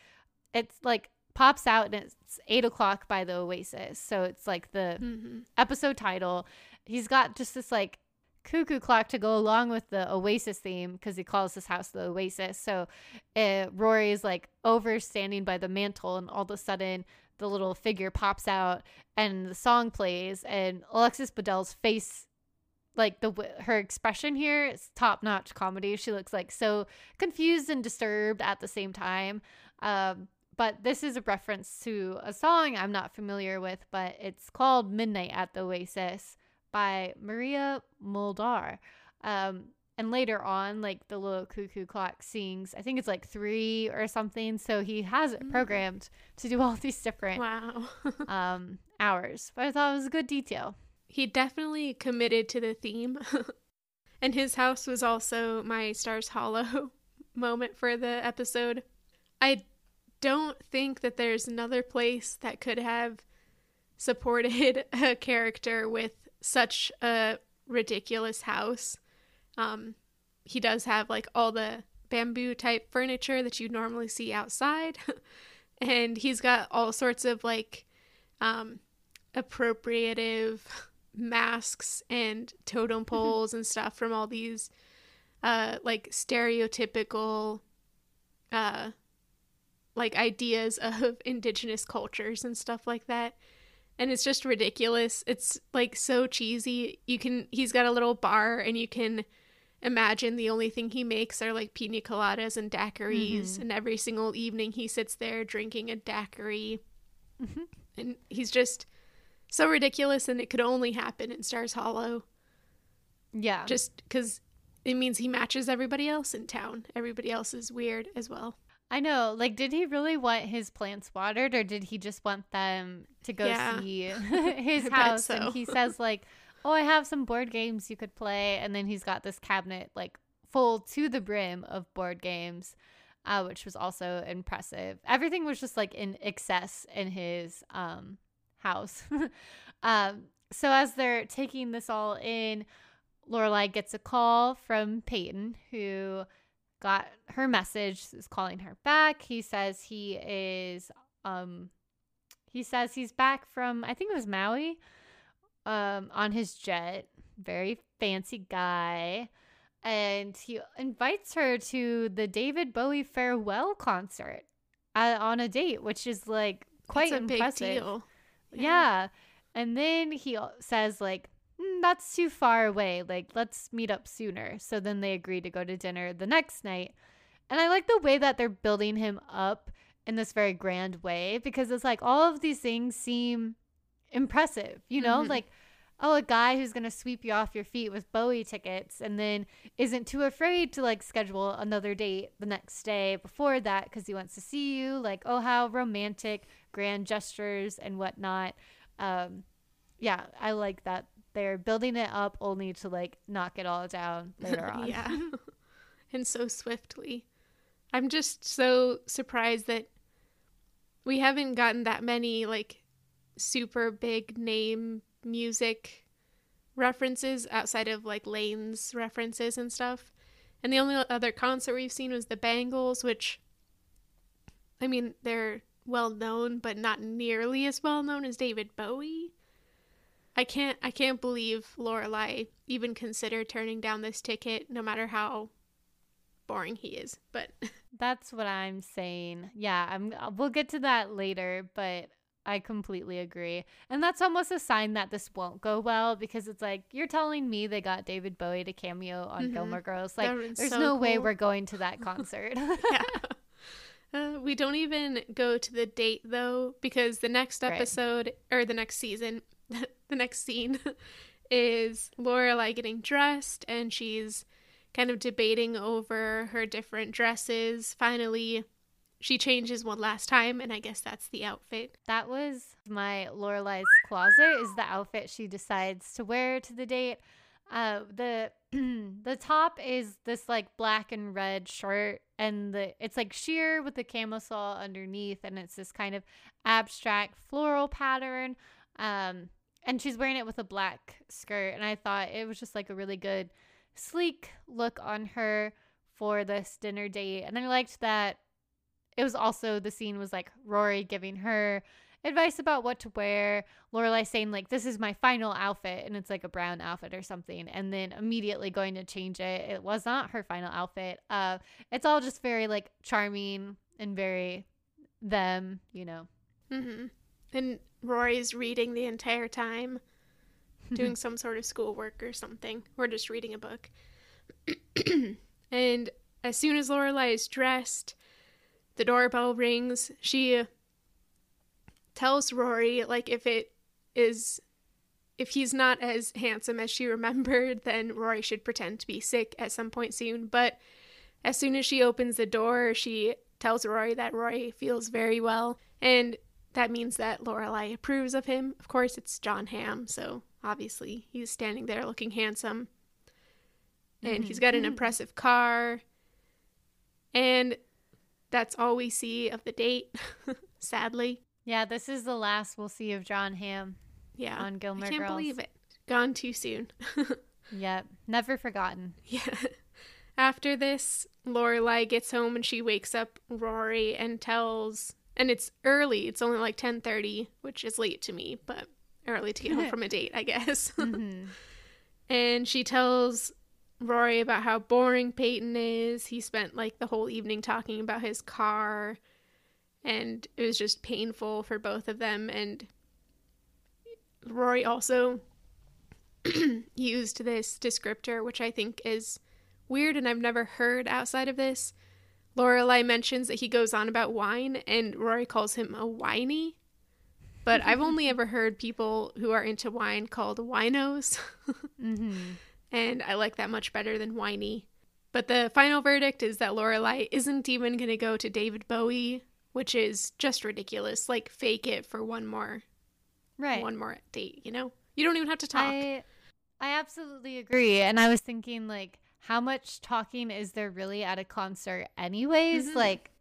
It's like pops out and it's eight o'clock by the Oasis. So it's like the hmm episode title. He's got just this like cuckoo clock to go along with the Oasis theme because he calls his house the Oasis. So uh, Rory is like over standing by the mantle, and all of a sudden the little figure pops out and the song plays, and Alexis Bledel's face. Like the her expression here is top notch comedy. She looks like so confused and disturbed at the same time. Um, but this is a reference to a song I'm not familiar with, but it's called Midnight at the Oasis by Maria Muldaur. Um, and later on, like the little cuckoo clock sings, I think it's like three or something. So he has it programmed to do <laughs> all these different Wow. <laughs> um, hours. But I thought it was a good detail. he definitely committed to the theme. <laughs> and his house was also my Stars Hollow moment for the episode. I don't think that there's another place that could have supported a character with such a ridiculous house. Um, he does have like all the bamboo type furniture that you normally see outside, <laughs> and he's got all sorts of like um, appropriative masks and totem poles and stuff from all these uh like stereotypical uh like ideas of <laughs> indigenous cultures and stuff like that. And it's just ridiculous. It's like so cheesy. You can he's got a little bar and you can imagine the only thing he makes are like pina coladas and daiquiris mm-hmm. and every single evening he sits there drinking a daiquiri mm-hmm. and he's just so ridiculous and it could only happen in stars hollow Yeah. just because it means he matches everybody else in town everybody else is weird as well I know. Like, did he really want his plants watered, or did he just want them to go Yeah. see <laughs> his house? so. And he <laughs> says, like, "Oh, I have some board games you could play," and then he's got this cabinet like full to the brim of board games, uh, which was also impressive. Everything was just like in excess in his um house. <laughs> um, so as they're taking this all in, Lorelai gets a call from Peyton, who got her message, is calling her back. He says he is um he says he's back from I think it was Maui um on his jet. Very fancy guy. And he invites her to the David Bowie farewell concert uh, on a date, which is like quite impressive. deal Yeah. And then he says, like, "Mm, that's too far away. Like, let's meet up sooner. So then they agree to go to dinner the next night. And I like the way that they're building him up in this very grand way because it's like all of these things seem impressive, you know? Mhm. Like, oh, a guy who's going to sweep you off your feet with Bowie tickets and then isn't too afraid to like schedule another date the next day before that because he wants to see you. Like, oh, how romantic, grand gestures and whatnot. Um, yeah, I like that they're building it up only to like knock it all down <laughs> later on. yeah <laughs> and so swiftly i'm just so surprised that we haven't gotten that many like super big name music references outside of like lane's references and stuff and the only other concert we've seen was the bangles which i mean they're well known but not nearly as well known as david bowie I can't I can't believe Lorelai even considered turning down this ticket no matter how boring he is. But <laughs> That's what I'm saying. Yeah, I'm we'll get to that later, but I completely agree. And that's almost a sign that this won't go well because it's like you're telling me they got David Bowie to cameo on Mhm. Gilmore Girls. Like there's so no way we're going to that concert. <laughs> yeah. Uh, we don't even go to the date though, because the next Right. episode or the next season, <laughs> the next scene <laughs> is Lorelai getting dressed and she's kind of debating over her different dresses. Finally, she changes one last time, and I guess that's the outfit. That was my Lorelai's closet. Is the outfit she decides to wear to the date. Uh, the <clears throat> the top is this like black and red shirt, and the it's like sheer with the camisole underneath, and it's this kind of abstract floral pattern. Um, and she's wearing it with a black skirt, and I thought it was just like a really good, sleek look on her for this dinner date. And I liked that it was also the scene was like Rory giving her advice about what to wear. Lorelai saying like, "This is my final outfit," and it's like a brown outfit or something, and then immediately going to change it. It was not her final outfit. Uh, it's all just very like charming and very them, you know. hmm And Rory's reading the entire time, <laughs> doing some sort of schoolwork or something, or just reading a book. <clears throat> and as soon as Lorelai is dressed, the doorbell rings. She tells Rory, like, if it is. If he's not as handsome as she <laughs> remembered, then Rory should pretend to be sick at some point soon. But as soon as she opens the door, she tells Rory that Rory feels very well. And that means that Lorelai approves of him. Of course, it's John Hamm, so obviously he's standing there looking handsome. And he's got an mm-hmm. impressive car. And that's all we see of the date, <laughs> sadly. Yeah, this is the last we'll see of John Hamm Yeah. on Gilmore I can't Girls. believe it. Gone too soon. <laughs> Yep, never forgotten. Yeah. <laughs> After this, Lorelai gets home and she wakes up Rory and tells and it's early. It's only like 10:30, which is late to me, but early to get home from a date, I guess. Mhm. and she tells Rory about how boring Peyton is. He spent like the whole evening talking about his car and it was just painful for both of them and Rory also <clears throat> used this descriptor which I think is weird and I've never heard outside of this. Lorelai mentions that he goes on about wine and Rory calls him a whiny. But I've only <laughs> ever heard people who are into wine called winos. <laughs> Mhm. And I like that much better than whiny. But the final verdict is that Lorelai isn't even going to go to David Bowie, which is just ridiculous. Like fake it for one more Right. one more date, you know? You don't even have to talk. I I absolutely agree. And I was thinking like how much talking is there really at a concert anyways? Mhm. Like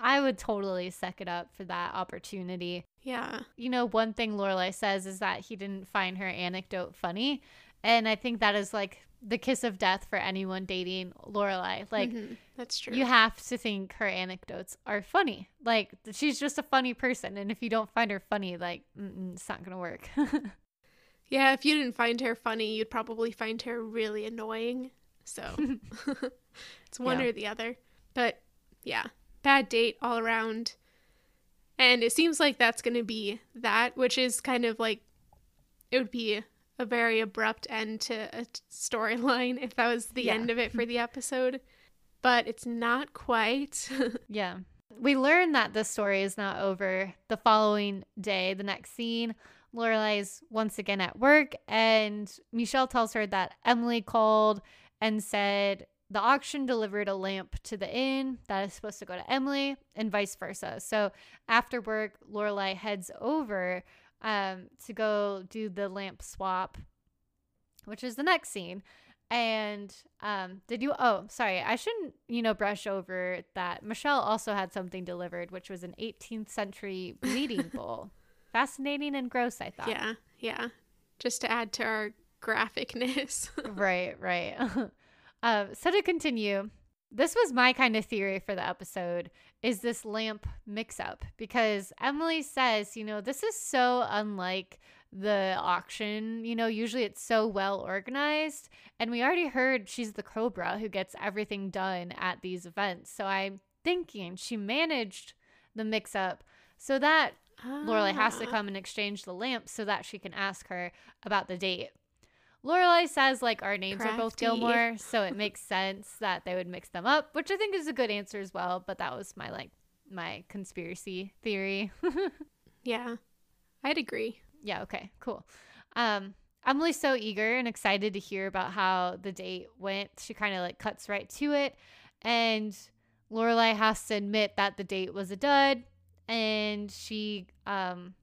I would totally suck it up for that opportunity. yeah. You know, one thing Lorelai says is that he didn't find her anecdote funny. And I think that is like the kiss of death for anyone dating Lorelai. Like Mhm. that's true. you have to think her anecdotes are funny. Like she's just a funny person, and if you don't find her funny, like it's not gonna work. <laughs> yeah, if you didn't find her funny, you'd probably find her really annoying. So <laughs> <laughs> it's one Yeah. or the other. But yeah, bad date all around. And it seems like that's going to be that, which is kind of like it would be a very abrupt end to a storyline if that was the Yeah. end of it for the <laughs> episode. But it's not quite. <laughs> yeah, we learn that the story is not over. The following day, the next scene, Lorelai's once again at work, and Michel tells her that Emily called and said the auction delivered a lamp to the inn that is supposed to go to Emily, and vice versa. So after work, Lorelai heads over um, to go do the lamp swap, which is the next scene. And um, did you? Oh, sorry. I shouldn't, you know, brush over that. Michel also had something delivered, which was an 18th century <laughs> bleeding bowl. Fascinating and gross, I thought. yeah, yeah. Just to add to our graphicness. <laughs> right, right. um, <laughs> so to continue, this was my kind of theory for the episode is this lamp mix up because Emily says, you know, this is so unlike the auction. You know, usually it's so well organized. And we already heard she's the Cobra who gets everything done at these events. So I'm thinking she managed the mix up so that Lorelai has to Ah. come and exchange the lamps so that she can ask her about the date. Lorelai says like our names are both Gilmore, <laughs> so it makes sense that they would mix them up, which I think is a good answer as well. But that was my like my conspiracy theory. <laughs> Yeah, I'd agree. yeah, okay, cool. Um, Emily's so eager and excited to hear about how the date went. She kind of like cuts right to it, and Lorelai has to admit that the date was a dud, and she, um,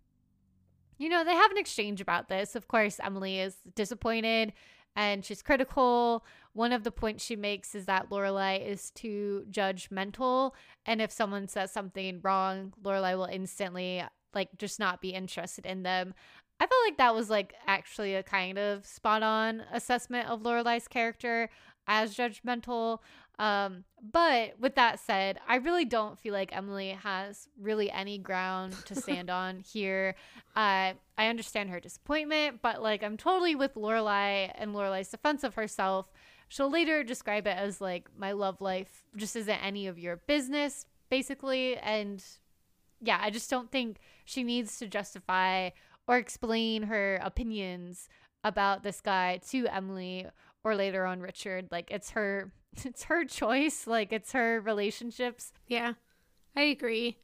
you know, they have an exchange about this. Of course, Emily is disappointed and she's critical. One of the points she makes is that Lorelai is too judgmental, and if someone says something wrong, Lorelai will instantly like just not be interested in them. I felt like that was like actually a kind of spot on assessment of Lorelai's character as judgmental. Um, but with that said, I really don't feel like Emily has really any ground to <laughs> stand on here. Uh, I understand her disappointment, but like I'm totally with Lorelai and Lorelai's defense of herself. She'll later describe it as like my love life just isn't any of your business, basically. And yeah, I just don't think she needs to justify or explain her opinions about this guy to Emily or later on Richard. Like it's her <laughs> it's her choice, like it's her relationships. Yeah, I agree.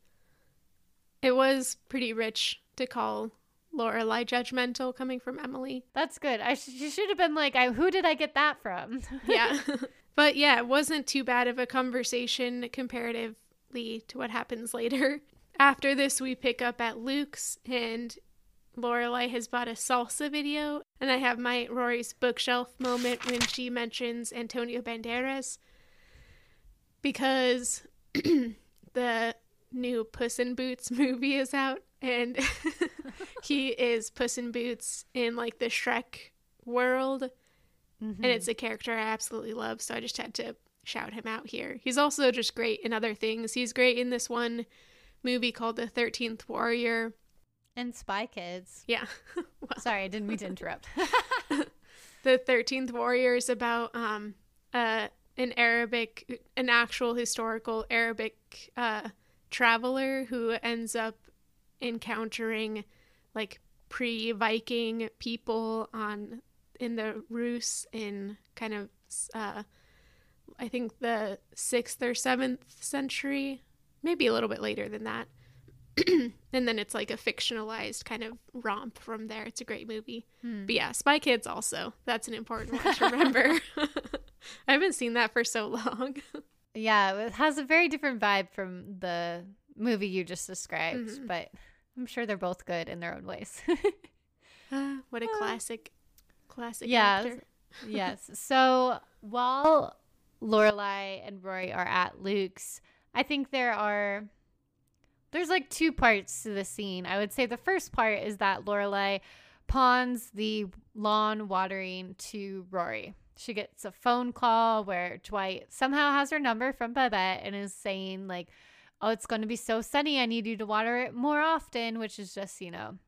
It was pretty rich to call Lorelai judgmental coming from Emily. That's good. I sh- she should have been like, I, who did I get that from? <laughs> Yeah. <laughs> but yeah, it wasn't too bad of a conversation comparatively to what happens later. After this, we pick up at Luke's, and Lorelai has bought a salsa video, and I have my Rory's bookshelf moment when she mentions Antonio Banderas because <clears throat> the new Puss in Boots <laughs> movie is out, and <laughs> he is Puss in Boots in like the Shrek world and it's mm-hmm. a character I absolutely love, so I just had to shout him out here. He's also just great in other things. He's great in this one movie called The Thirteenth Warrior. And Spy Kids. Yeah, <laughs> well, Sorry, I didn't mean to interrupt. <laughs> The Thirteenth Warrior is about um uh an Arabic, an actual historical Arabic uh traveler who ends up encountering like pre-Viking people on in the Rus in kind of uh I think the 6th or 7th century, maybe a little bit later than that. <clears throat> and then it's like a fictionalized kind of romp from there. It's a great movie. But yeah, Spy Kids also. That's an important one to <laughs> remember. <laughs> I haven't seen that for so long. <laughs> yeah, it has a very different vibe from the movie you just described, Mhm. but I'm sure they're both good in their own ways. Ah, what a classic, classic Yeah, actor. yes. So while Lorelai and Rory are at Luke's, I think there are there's like two parts to the scene. I would say the first part is that Lorelai pawns the lawn watering to Rory. She gets a phone call where Dwight somehow has her number from Babette and is saying like, "Oh, it's going to be so sunny. I need you to water it more often," which is just, you know,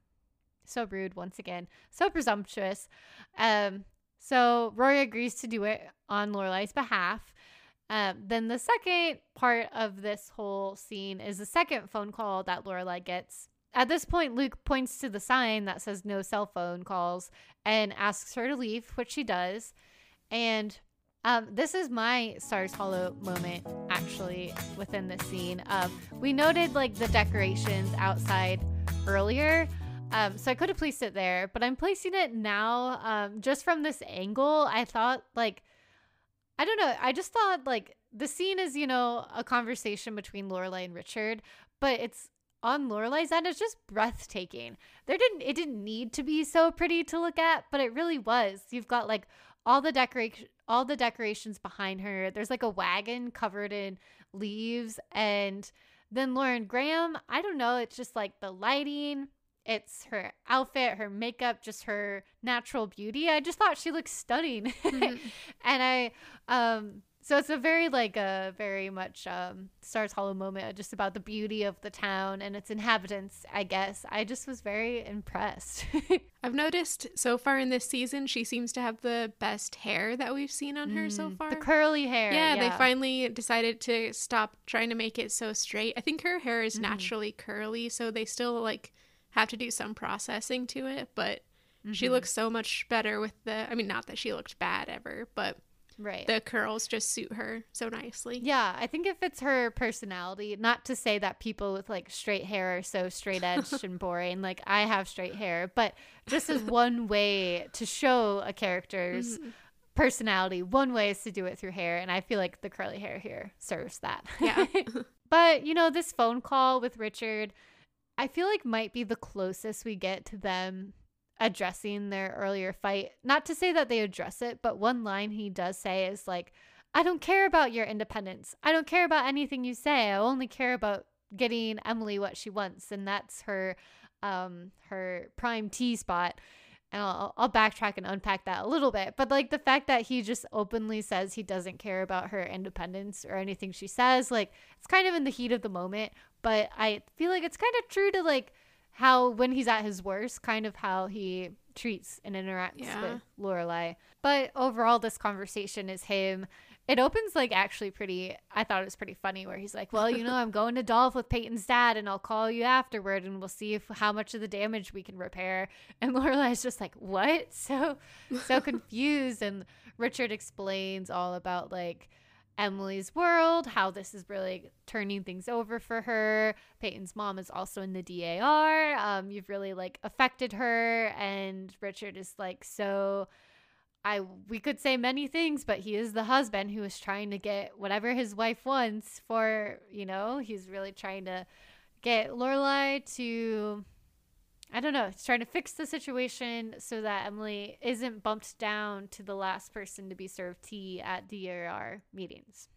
so rude once again. So presumptuous. Um so Rory agrees to do it on Lorelai's behalf. Um, then the second part of this whole scene is the second phone call that Lorelai gets. At this point, Luke points to the sign that says no cell phone calls and asks her to leave, which she does. And um, this is my Stars Hollow moment, actually, within this scene. Um, we noted like the decorations outside earlier. Um, so I could have placed it there, but I'm placing it now um, just from this angle. I thought, like, I don't know. I just thought, like, the scene is, you know, a conversation between Lorelai and Richard, but it's on Lorelai's end. It's just breathtaking. There didn't, it didn't need to be so pretty to look at, but it really was. You've got like all the decoration, all the decorations behind her. There's like a wagon covered in leaves, and then Lauren Graham. I don't know. It's just like the lighting it's her outfit, her makeup, just her natural beauty. I just thought she looked stunning. <laughs> and I um So it's a very like a very much um Stars Hollow moment just about the beauty of the town and its inhabitants, I guess. I just was very impressed. <laughs> I've noticed so far in this season she seems to have the best hair that we've seen on her so far. Mm, the curly hair. yeah, they finally decided to stop trying to make it so straight. I think her hair is Mhm. naturally curly, so they still like have to do some processing to it, but she Mhm. looks so much better with the I mean not that she looked bad ever, but right. the curls just suit her so nicely. Yeah, I think it fits her personality. Not to say that people with like straight hair are so straight edged <laughs> and boring. Like I have straight hair, but just as one <laughs> way to show a character's Mhm. personality, one way is to do it through hair, and I feel like the curly hair here serves that. Yeah. <laughs> but you know, this phone call with Richard, I feel like might be the closest we get to them addressing their earlier fight. Not to say that they address it, but one line he does say is like, I don't care about your independence. I don't care about anything you say. I only care about getting Emily what she wants, and that's her um her prime T spot. And I'll, I'll backtrack and unpack that a little bit. But like the fact that he just openly says he doesn't care about her independence or anything she says, like it's kind of in the heat of the moment. But I feel like it's kind of true to like how when he's at his worst, kind of how he treats and interacts Yeah. with Lorelai. But overall, this conversation is him. It opens like actually pretty. I thought it was pretty funny where he's like, "Well, you know, I'm going to Dolph with Peyton's dad, and I'll call you afterward, and we'll see if how much of the damage we can repair." And <laughs> Lorelai's just like, "What?" <laughs> So so confused. And Richard explains all about like Emily's world, how this is really turning things over for her. Peyton's mom is also in the DAR. Um, you've really like affected her, and Richard is like so. I we could say many things, but he is the husband who is trying to get whatever his wife wants for you know. He's really trying to get Lorelai to I don't know. He's trying to fix the situation so that Emily isn't bumped down to the last person to be served tea at DAR meetings,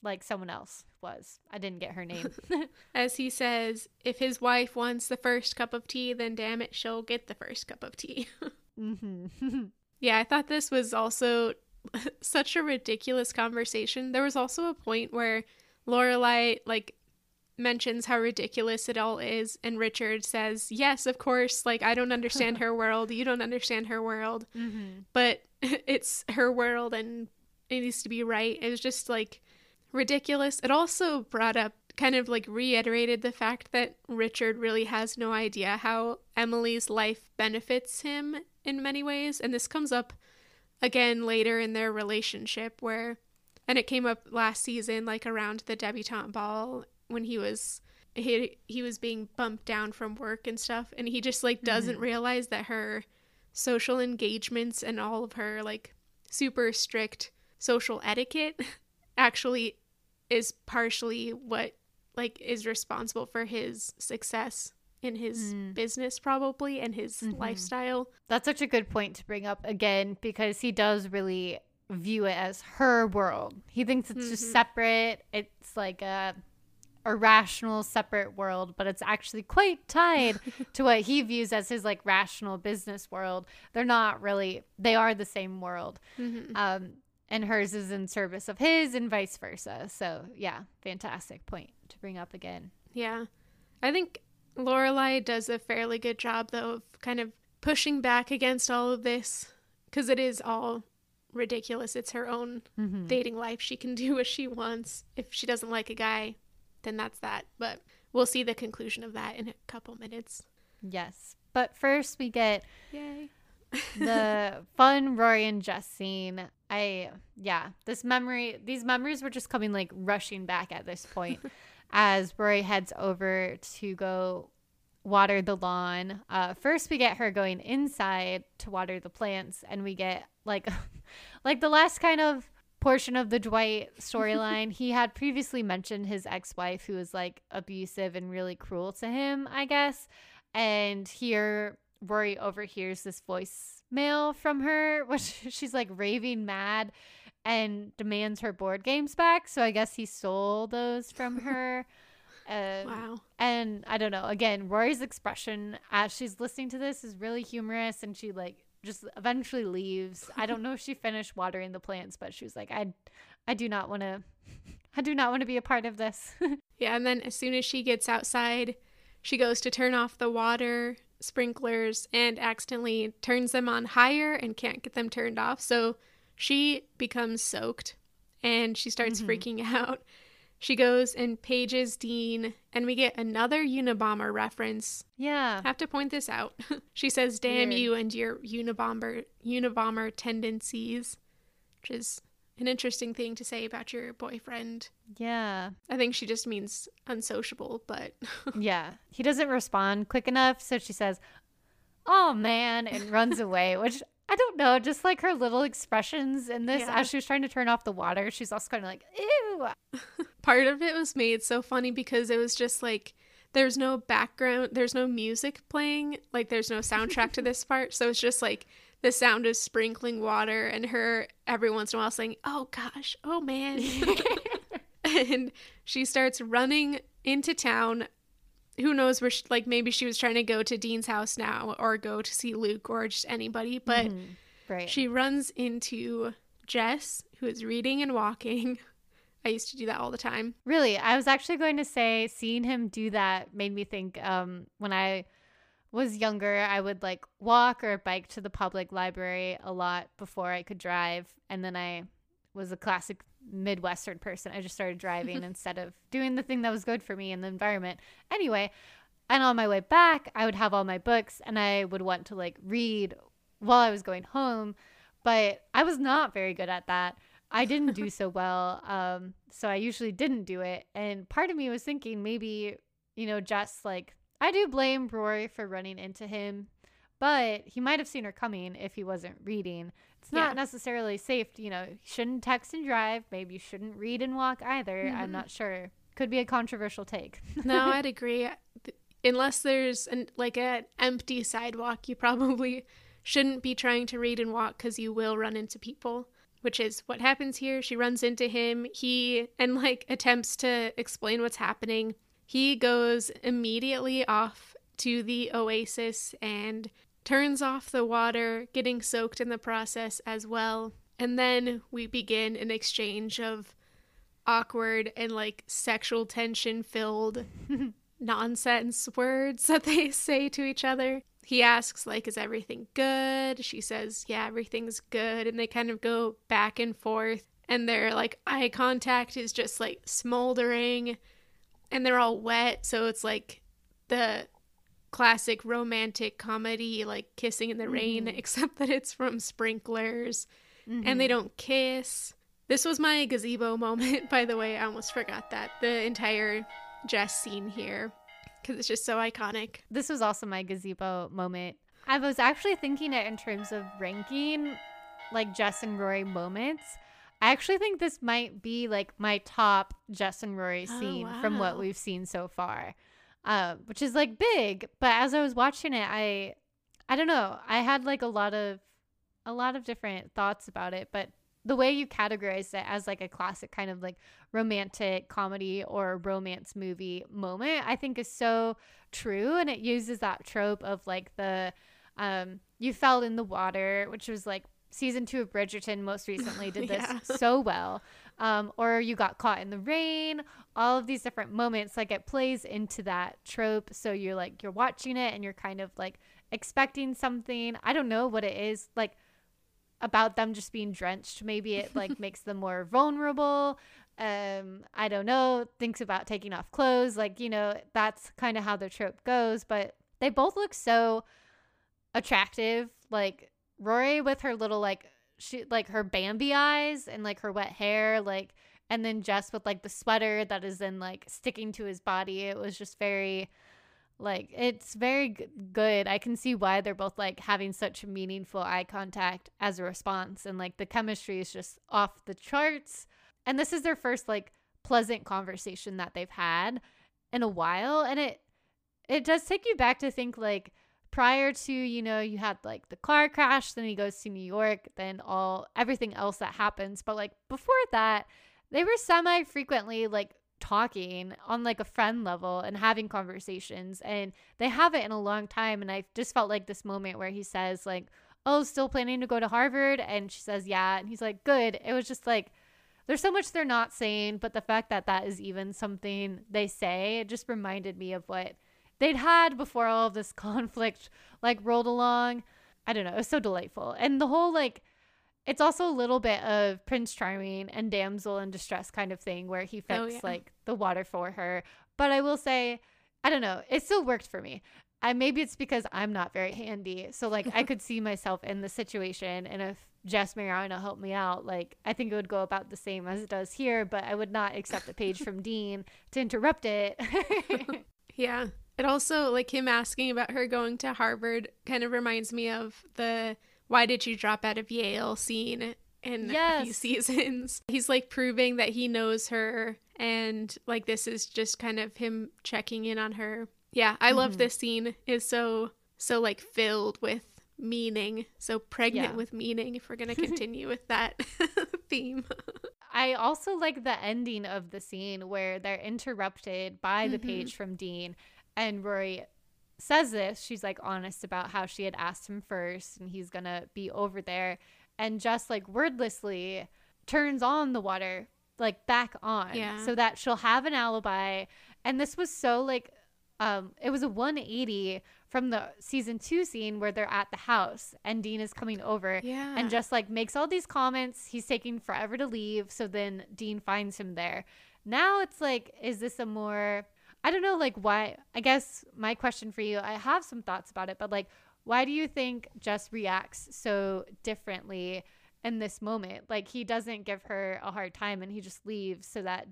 like someone else was. I didn't get her name. <laughs> As he says, if his wife wants the first cup of tea, then damn it, she'll get the first cup of tea. <laughs> mm-hmm. <laughs> yeah, I thought this was also such a ridiculous conversation. There was also a point where Lorelai like mentions how ridiculous it all is and Richard says, "Yes, of course, like I don't understand <laughs> her world. You don't understand her world." mm-hmm. but <laughs> it's her world and it needs to be right. It was just like ridiculous. It also brought up kind of like reiterated the fact that Richard really has no idea how Emily's life benefits him in many ways. And this comes up again later in their relationship where and it came up last season like around the debutante ball when he was he he was being bumped down from work and stuff and he just like doesn't realize that her social engagements and all of her like super strict social etiquette <laughs> actually is partially what like is responsible for his success in his Mm. business probably and his Mhm. lifestyle That's such a good point to bring up again because he does really view it as her world. He thinks it's Mhm. just separate. It's like a a rational separate world, but it's actually quite tied <laughs> to what he views as his like rational business world. They're not really they are the same world. Mhm. Um and hers is in service of his and vice versa. So, yeah, fantastic point to bring up again. Yeah. I think Lorelai does a fairly good job though of kind of pushing back against all of this cuz it is all ridiculous. It's her own Mhm. dating life. She can do what she wants. If she doesn't like a guy, then that's that. But we'll see the conclusion of that in a couple minutes. Yes. But first we get Yay. <laughs> the fun Rory and Jess scene. I yeah, this memory these memories were just coming like rushing back at this point <laughs> as Rory heads over to go water the lawn. Uh first we get her going inside to water the plants and we get like <laughs> like the last kind of portion of the Dwight storyline. he had previously mentioned his ex-wife who was like abusive and really cruel to him, I guess. And here Rory overhears this voicemail from her, <laughs> which she's like raving mad and demands her board games back. So I guess he stole those from <laughs> her. Um, Wow. And I don't know. Again, Rory's expression as she's listening to this is really humorous, and she like just eventually leaves. I don't know if she finished watering the plants, but she was like, "I, I do not want to <laughs> I do not want to be a part of this. <laughs> Yeah, and then as soon as she gets outside, she goes to turn off the water sprinklers and accidentally turns them on higher and can't get them turned off. So she becomes soaked and she starts mm-hmm. freaking <laughs> out. She goes and pages Dean, and we get another Unabomber reference. yeah. I have to point this out. <laughs> she says, "Damn Weird. you and your Unabomber Unabomber tendencies," which is an interesting thing to say about your boyfriend. Yeah. I think she just means unsociable, but <laughs> Yeah. He doesn't respond quick enough, so she says, "Oh man," and runs away, which I don't know, just like her little expressions in this Yeah. as she was trying to turn off the water, she's also kind of like, "Ew." <laughs> part of it was made so funny because it was just like there's no background, there's no music playing, like there's no soundtrack to <laughs> this part, so it's just like the sound of sprinkling water and her every once in a while saying, "Oh gosh, oh man," <laughs> and she starts running into town. Who knows where? She, like maybe she was trying to go to Dean's house now, or go to see Luke, or just anybody, but. Right. She runs into Jess, who is reading and walking. <laughs> I used to do that all the time. Really, I was actually going to say seeing him do that made me think um when I was younger, I would like walk or bike to the public library a lot before I could drive and then I was a classic midwestern person. I just started driving <laughs> instead of doing the thing that was good for me in the environment. Anyway, and on my way back, I would have all my books and I would want to like read while I was going home, but I was not very good at that. I didn't do <laughs> so well. Um, so I usually didn't do it. And part of me was thinking maybe, you know, just like I do blame Rory for running into him, but he might have seen her coming if he wasn't reading. It's not Yeah. necessarily safe, you know, you shouldn't text and drive. Maybe you shouldn't read and walk either. I'm mm-hmm. not sure. Could be a controversial take. No, <laughs> I'd agree. Unless there's an, like an empty sidewalk, you probably shouldn't be trying to read and walk because you will run into people, which is what happens here. She runs into him. He and like attempts to explain what's happening. He goes immediately off to the oasis and turns off the water, getting soaked in the process as well. And then we begin an exchange of awkward and like sexual tension filled <laughs> nonsense words that they <laughs> say to each other. He asks like is everything good? She says, "Yeah, everything's good." And they kind of go back and forth and their like eye contact is just like smoldering and they're all wet, so it's like the classic romantic comedy like kissing in the rain mm-hmm. except that it's from sprinklers and they mm-hmm. don't kiss. This was my gazebo moment, <laughs> by the way. I almost forgot that. The entire Jess scene here, because it's just so iconic. this was also my gazebo moment. I was actually thinking it in terms of ranking like Jess and Rory moments. I actually think this might be like my top Jess and Rory Oh, scene from what we've seen so far, uh, which is like big. But as I was watching it, I, I don't know, I had like a lot of, a lot of different thoughts about it. But the way you categorized it as like a classic kind of like romantic comedy or romance movie moment, I think is so true. And it uses that trope of like the, um, you fell in the water, which was like season two of Bridgerton most recently <laughs> did this Yeah. so well. Um, or you got caught in the rain, all of these different moments, like it plays into that trope. So you're like, you're watching it and you're kind of like expecting something. I don't know what it is like about them just being drenched. Maybe it like <laughs> makes them more vulnerable. Um, I don't know. Thinks about taking off clothes. Like, you know, that's kind of how the trope goes. But they both look so attractive. Like Rory with her little like she like her Bambi eyes and like her wet hair, like and then Jess with like the sweater that is then like sticking to his body. It was just very like it's very g- good. I can see why they're both like having such meaningful eye contact as a response and like the chemistry is just off the charts. And this is their first like pleasant conversation that they've had in a while and it it does take you back to think like prior to you know you had like the car crash then he goes to new york then all everything else that happens. But like before that they were semi frequently like talking on like a friend level and having conversations and they haven't in a long time. And i just felt like this moment where he says like oh still planning to go to harvard? And she says yeah. And he's like good. It was just like there's so much they're not saying, but the fact that that is even something they say, it just reminded me of what they'd had before all of this <laughs> conflict like rolled along. I don't know. It was so delightful. And the whole like it's also a little bit of Prince Charming and damsel in distress kind of thing where he oh, fixed Oh, yeah. like the water for her. But I will say, I don't know, it still worked for me. I maybe it's because I'm not very handy. So like I could see myself in the situation and if Jess Mariano helped me out, like I think it would go about the same as it does here, but I would not accept a page <laughs> from Dean to interrupt it. <laughs> Yeah. It also, like him asking about her going to Harvard, kind of reminds me of the why did you drop out of Yale scene in a few seasons. <laughs> He's like proving that he knows her, and like this is just kind of him checking in on her. Yeah, I love Mhm. this scene. Is so, so like filled with meaning, so pregnant Yeah. with meaning, if we're going <laughs> to continue with that <laughs> theme. I also like the ending of the scene where they're interrupted by the Mhm. page from Dean and Rory says this. She's like honest about how she had asked him first and he's to be over there and just like wordlessly turns on the water like back on Yeah. so that she'll have an alibi. And this was so like um it was a 180 from the season 2 scene where they're at the house and Dean is coming over Yeah. and just like makes all these comments. He's taking forever to leave. So then Dean finds him there. Now it's like, is this a more, I don't know, like why? I guess my question for you, I have some thoughts about it, but like, why do you think Jess reacts so differently in this moment? Like, he doesn't give her a hard time and he just leaves so that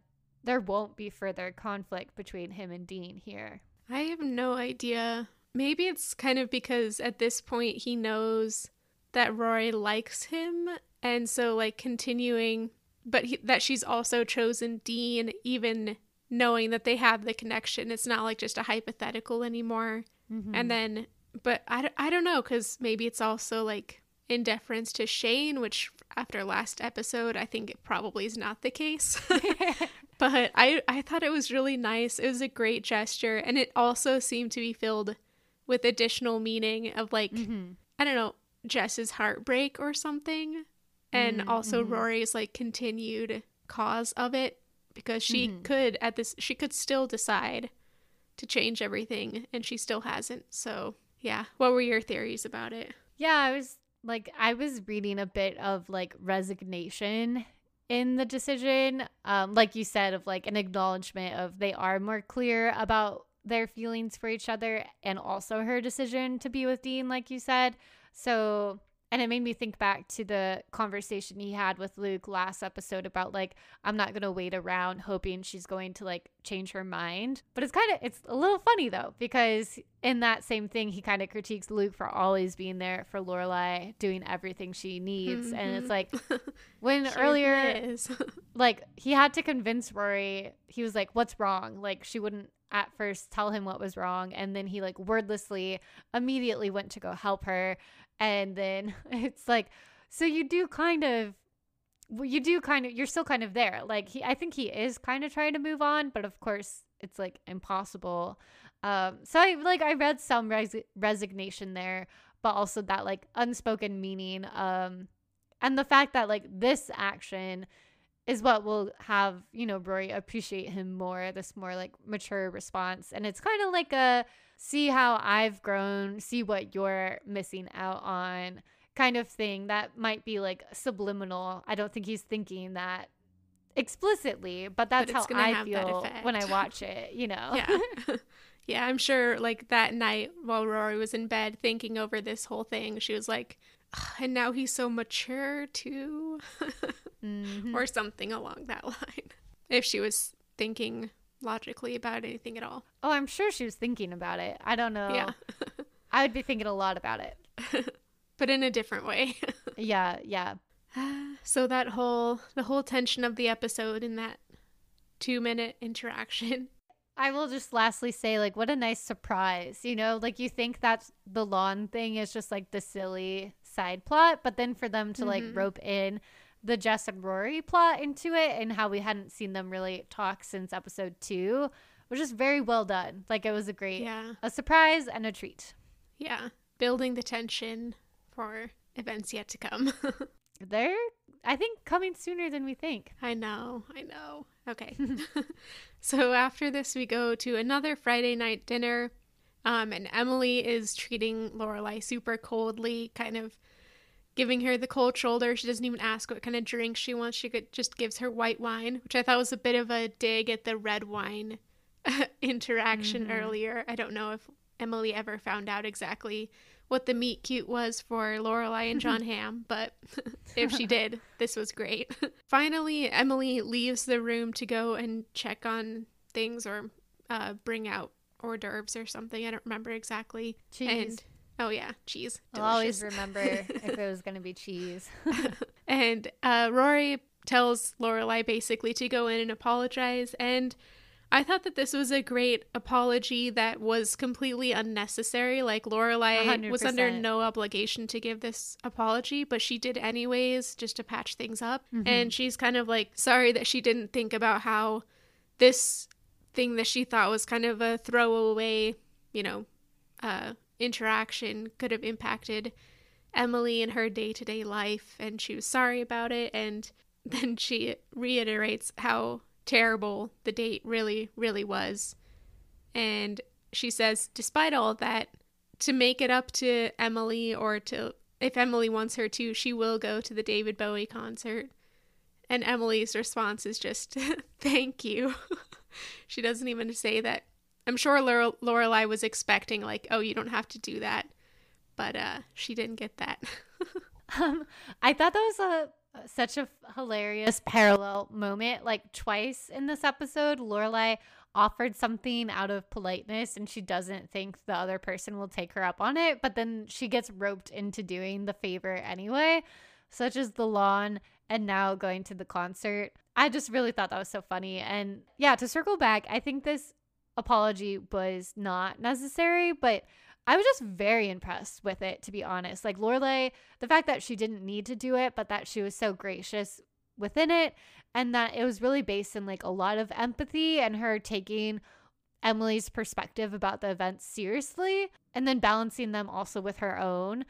there won't be further conflict between him and Dean here. I have no idea. Maybe it's kind of because at this point he knows that Rory likes him, and so like continuing, but he, that she's also chosen Dean, even knowing that they have the connection. It's not like just a hypothetical anymore. And then, but I, I don't know, because maybe it's also like in deference to Shane, which after last episode, I think it probably is not the case. <laughs> <laughs> but I I thought it was really nice. It was a great gesture, and it also seemed to be filled with additional meaning of like Mhm. I don't know Jess's heartbreak or something, and Mm, also mhm. Rory's like continued cause of it because she Mhm. could at this she could still decide to change everything, and she still hasn't. So yeah, what were your theories about it? Yeah, I was like, I was reading a bit of like resignation in the decision. Um, like you said, of like an acknowledgement of they are more clear about their feelings for each other and also her decision to be with Dean, like you said. So, and it made me think back to the conversation he had with Luke last episode about like, I'm not going to wait around hoping she's going to like change her mind. But it's kind of, it's a little funny though, because in that same thing, he kind of critiques Luke for always being there for Lorelai, doing everything she needs. And it's Mhm. like, <laughs> when Sure earlier, <laughs> like he had to convince Rory. He was like, "What's wrong?" Like she wouldn't at first tell him what was wrong, and then he like wordlessly immediately went to go help her, and then <laughs> it's like, so you do kind of. You do kind of, you're still kind of there. Like he, I think he is kind of trying to move on, but of course it's like impossible. Um, so I like I read some res- resignation there, but also that like unspoken meaning. Um, and the fact that like this action is what will have you know Rory appreciate him more this more like mature response and it's kind of like a see how I've grown see what you're missing out on kind of thing that might be like subliminal I don't think he's thinking that explicitly but that's it's how I feel when I <laughs> watch it you know yeah. <laughs> yeah, I'm sure like that night while Rory was in bed thinking over this whole thing, she was like, and now he's so mature too, <laughs> Mhm. or something along that line. If she was thinking logically about anything at all. oh I'm sure she was thinking about it I don't know Yeah. <laughs> I would be thinking a lot about it <laughs> but in a different way. <laughs> yeah yeah <sighs> so that whole the whole tension of the episode in that 2 minute interaction. I will just lastly say, like, what a nice surprise. You know, like you think that's the lawn thing is just like the silly side plot, but then for them to like Mhm. rope in the Jess and Rory plot into it and how we hadn't seen them really talk since episode two was just very well done. Like, it was a great, Yeah. a surprise and a treat. Yeah. Building the tension for events yet to come. <laughs> They're I think coming sooner than we think. I know, I know. Okay. <laughs> <laughs> so after this, we go to another Friday night dinner, um, and Emily is treating Lorelai super coldly, kind of giving her the cold shoulder. She doesn't even ask what kind of drink she wants. She could just gives her white wine, which I thought was a bit of a dig at the red wine <laughs> interaction mm-hmm. earlier. I don't know if Emily ever found out exactly what the meet cute was for Lorelai and John <laughs> Hamm, but <laughs> if she did, this was great. Finally, Emily leaves the room to go and check on things or uh, bring out hors d'oeuvres or something. I don't remember exactly. Cheese. And, oh yeah, cheese. Delicious. I'll always remember if it <laughs> was going to be cheese. <laughs> and uh, Rory tells Lorelai basically to go in and apologize and I thought that this was a great apology that was completely unnecessary. Like Lorelai 100%. was under no obligation to give this apology, but she did anyways just to patch things up. Mm-hmm. And she's kind of like sorry that she didn't think about how this thing that she thought was kind of a throwaway, you know, uh, interaction could have impacted Emily in her day to day life. And she was sorry about it. And <laughs> then she reiterates how terrible the date really, really was. And she says, despite all that, to make it up to Emily or to if Emily wants her to, she will go to the David Bowie concert. And Emily's response is just, <laughs> thank you. <laughs> she doesn't even say that. I'm sure Lore- Lorelai was expecting, like, oh, you don't have to do that. But uh, she didn't get that. <laughs> um, I thought that was a such a hilarious parallel moment. Like twice in this episode, Lorelai offered something out of politeness and she doesn't think the other person will take her up on it, but then she gets roped into doing the favor anyway, such as the lawn and now going to the concert. I just really thought that was so funny. And yeah, to circle back, I think this apology was not necessary, but I was just very impressed with it, to be honest. Like Lorelai, the fact that she didn't need to do it, but that she was so gracious within it, and that it was really based in like a lot of empathy and her taking Emily's perspective about the events seriously, and then balancing them also with her own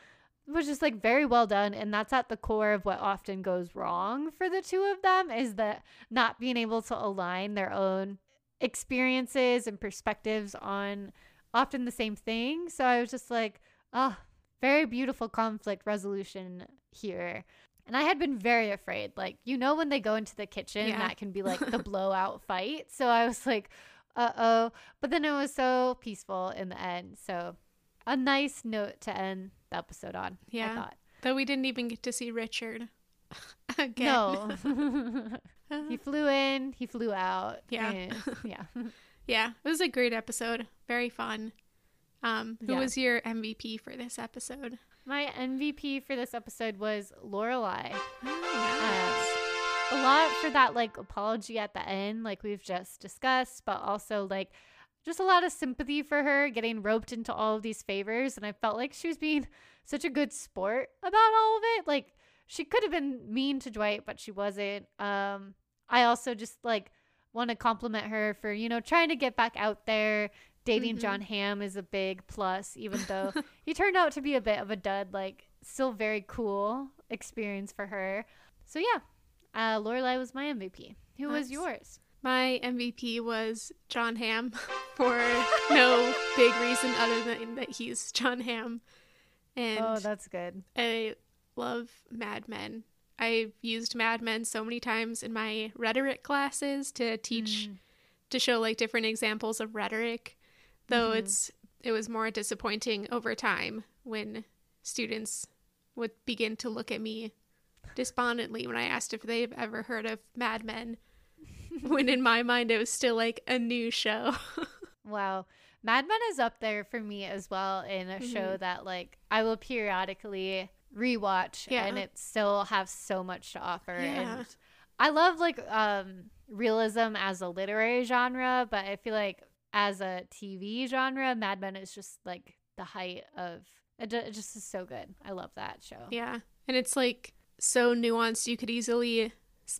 was just like very well done and that's at the core of what often goes wrong for the two of them is that not being able to align their own experiences and perspectives on often the same thing. So I was just like, oh, very beautiful conflict resolution here. And I had been very afraid. Like, you know, when they go into the kitchen, yeah. that can be like the <laughs> blowout fight. So I was like, uh oh. But then it was so peaceful in the end. So a nice note to end the episode on. Yeah. I thought. Though we didn't even get to see Richard <laughs> <laughs> again. No. He flew in, he flew out. Yeah. <laughs> yeah. Yeah, it was a great episode. Very fun. Um, who yeah. was your MVP for this episode? My MVP for this episode was Lorelai. Oh, um, a lot for that like apology at the end, like we've just discussed, but also like just a lot of sympathy for her getting roped into all of these favors, and I felt like she was being such a good sport about all of it. Like she could have been mean to Dwight, but she wasn't. Um, I also just like want to compliment her for, you know, trying to get back out there. Dating mm-hmm. Jon Hamm is a big plus, even <laughs> though he turned out to be a bit of a dud. Like, still very cool experience for her. So, yeah, uh, Lorelai was my MVP. Who nice. was yours? My MVP was John Hamm <laughs> for no big reason other than that he's John Hamm. And oh, that's good. I love Mad Men. I've used Mad Men so many times in my rhetoric classes to teach mm. to show like different examples of rhetoric. Though mm-hmm. it's it was more disappointing over time when students would begin to look at me despondently when I asked if they've ever heard of Mad Men. <laughs> when in my mind it was still like a new show. <laughs> wow. Mad Men is up there for me as well in a mm-hmm. show that like I will periodically rewatch yeah. and it still has so much to offer yeah. and I love like um realism as a literary genre, but I feel like as a TV genre, Mad Men is just like the height of it, it just is so good. I love that show. Yeah. And it's like so nuanced. You could easily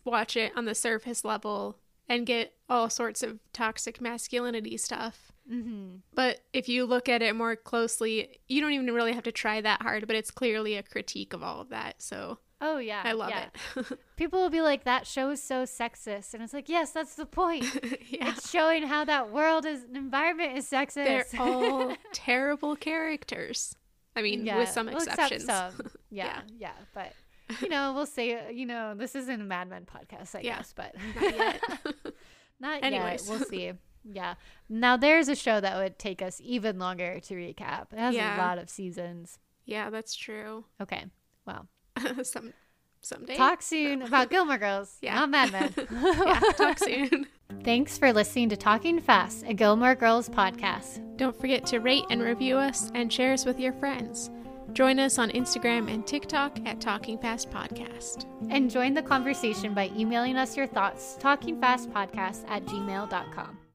watch it on the surface level and get all sorts of toxic masculinity stuff. Mm-hmm. But if you look at it more closely, you don't even really have to try that hard, but it's clearly a critique of all of that. So Oh yeah, I love yeah. it. <laughs> People will be like, "That show is so sexist," and it's like, yes, that's the point. <laughs> yeah. It's showing how that world is an environment is sexist. They're all <laughs> terrible characters. I mean, with some well, except exceptions. some. Yeah, yeah, but you know, we'll say, you know, this isn't a Mad Men podcast, I Yeah. guess, but Not yet. not Anyways. yet. We'll see. Yeah. Now there's a show that would take us even longer to recap. It has Yeah. a lot of seasons. yeah, that's true. Okay. Well, <laughs> some someday. talk soon about Gilmore Girls. Yeah. Not Mad Men. <laughs> yeah, talk soon. <laughs> Thanks for listening to Talking Fast, a Gilmore Girls podcast. Don't forget to rate and review us and share us with your friends. Join us on Instagram and TikTok at Talking Fast Podcast. And join the conversation by emailing us your thoughts, talkingfastpodcast at gmail.com.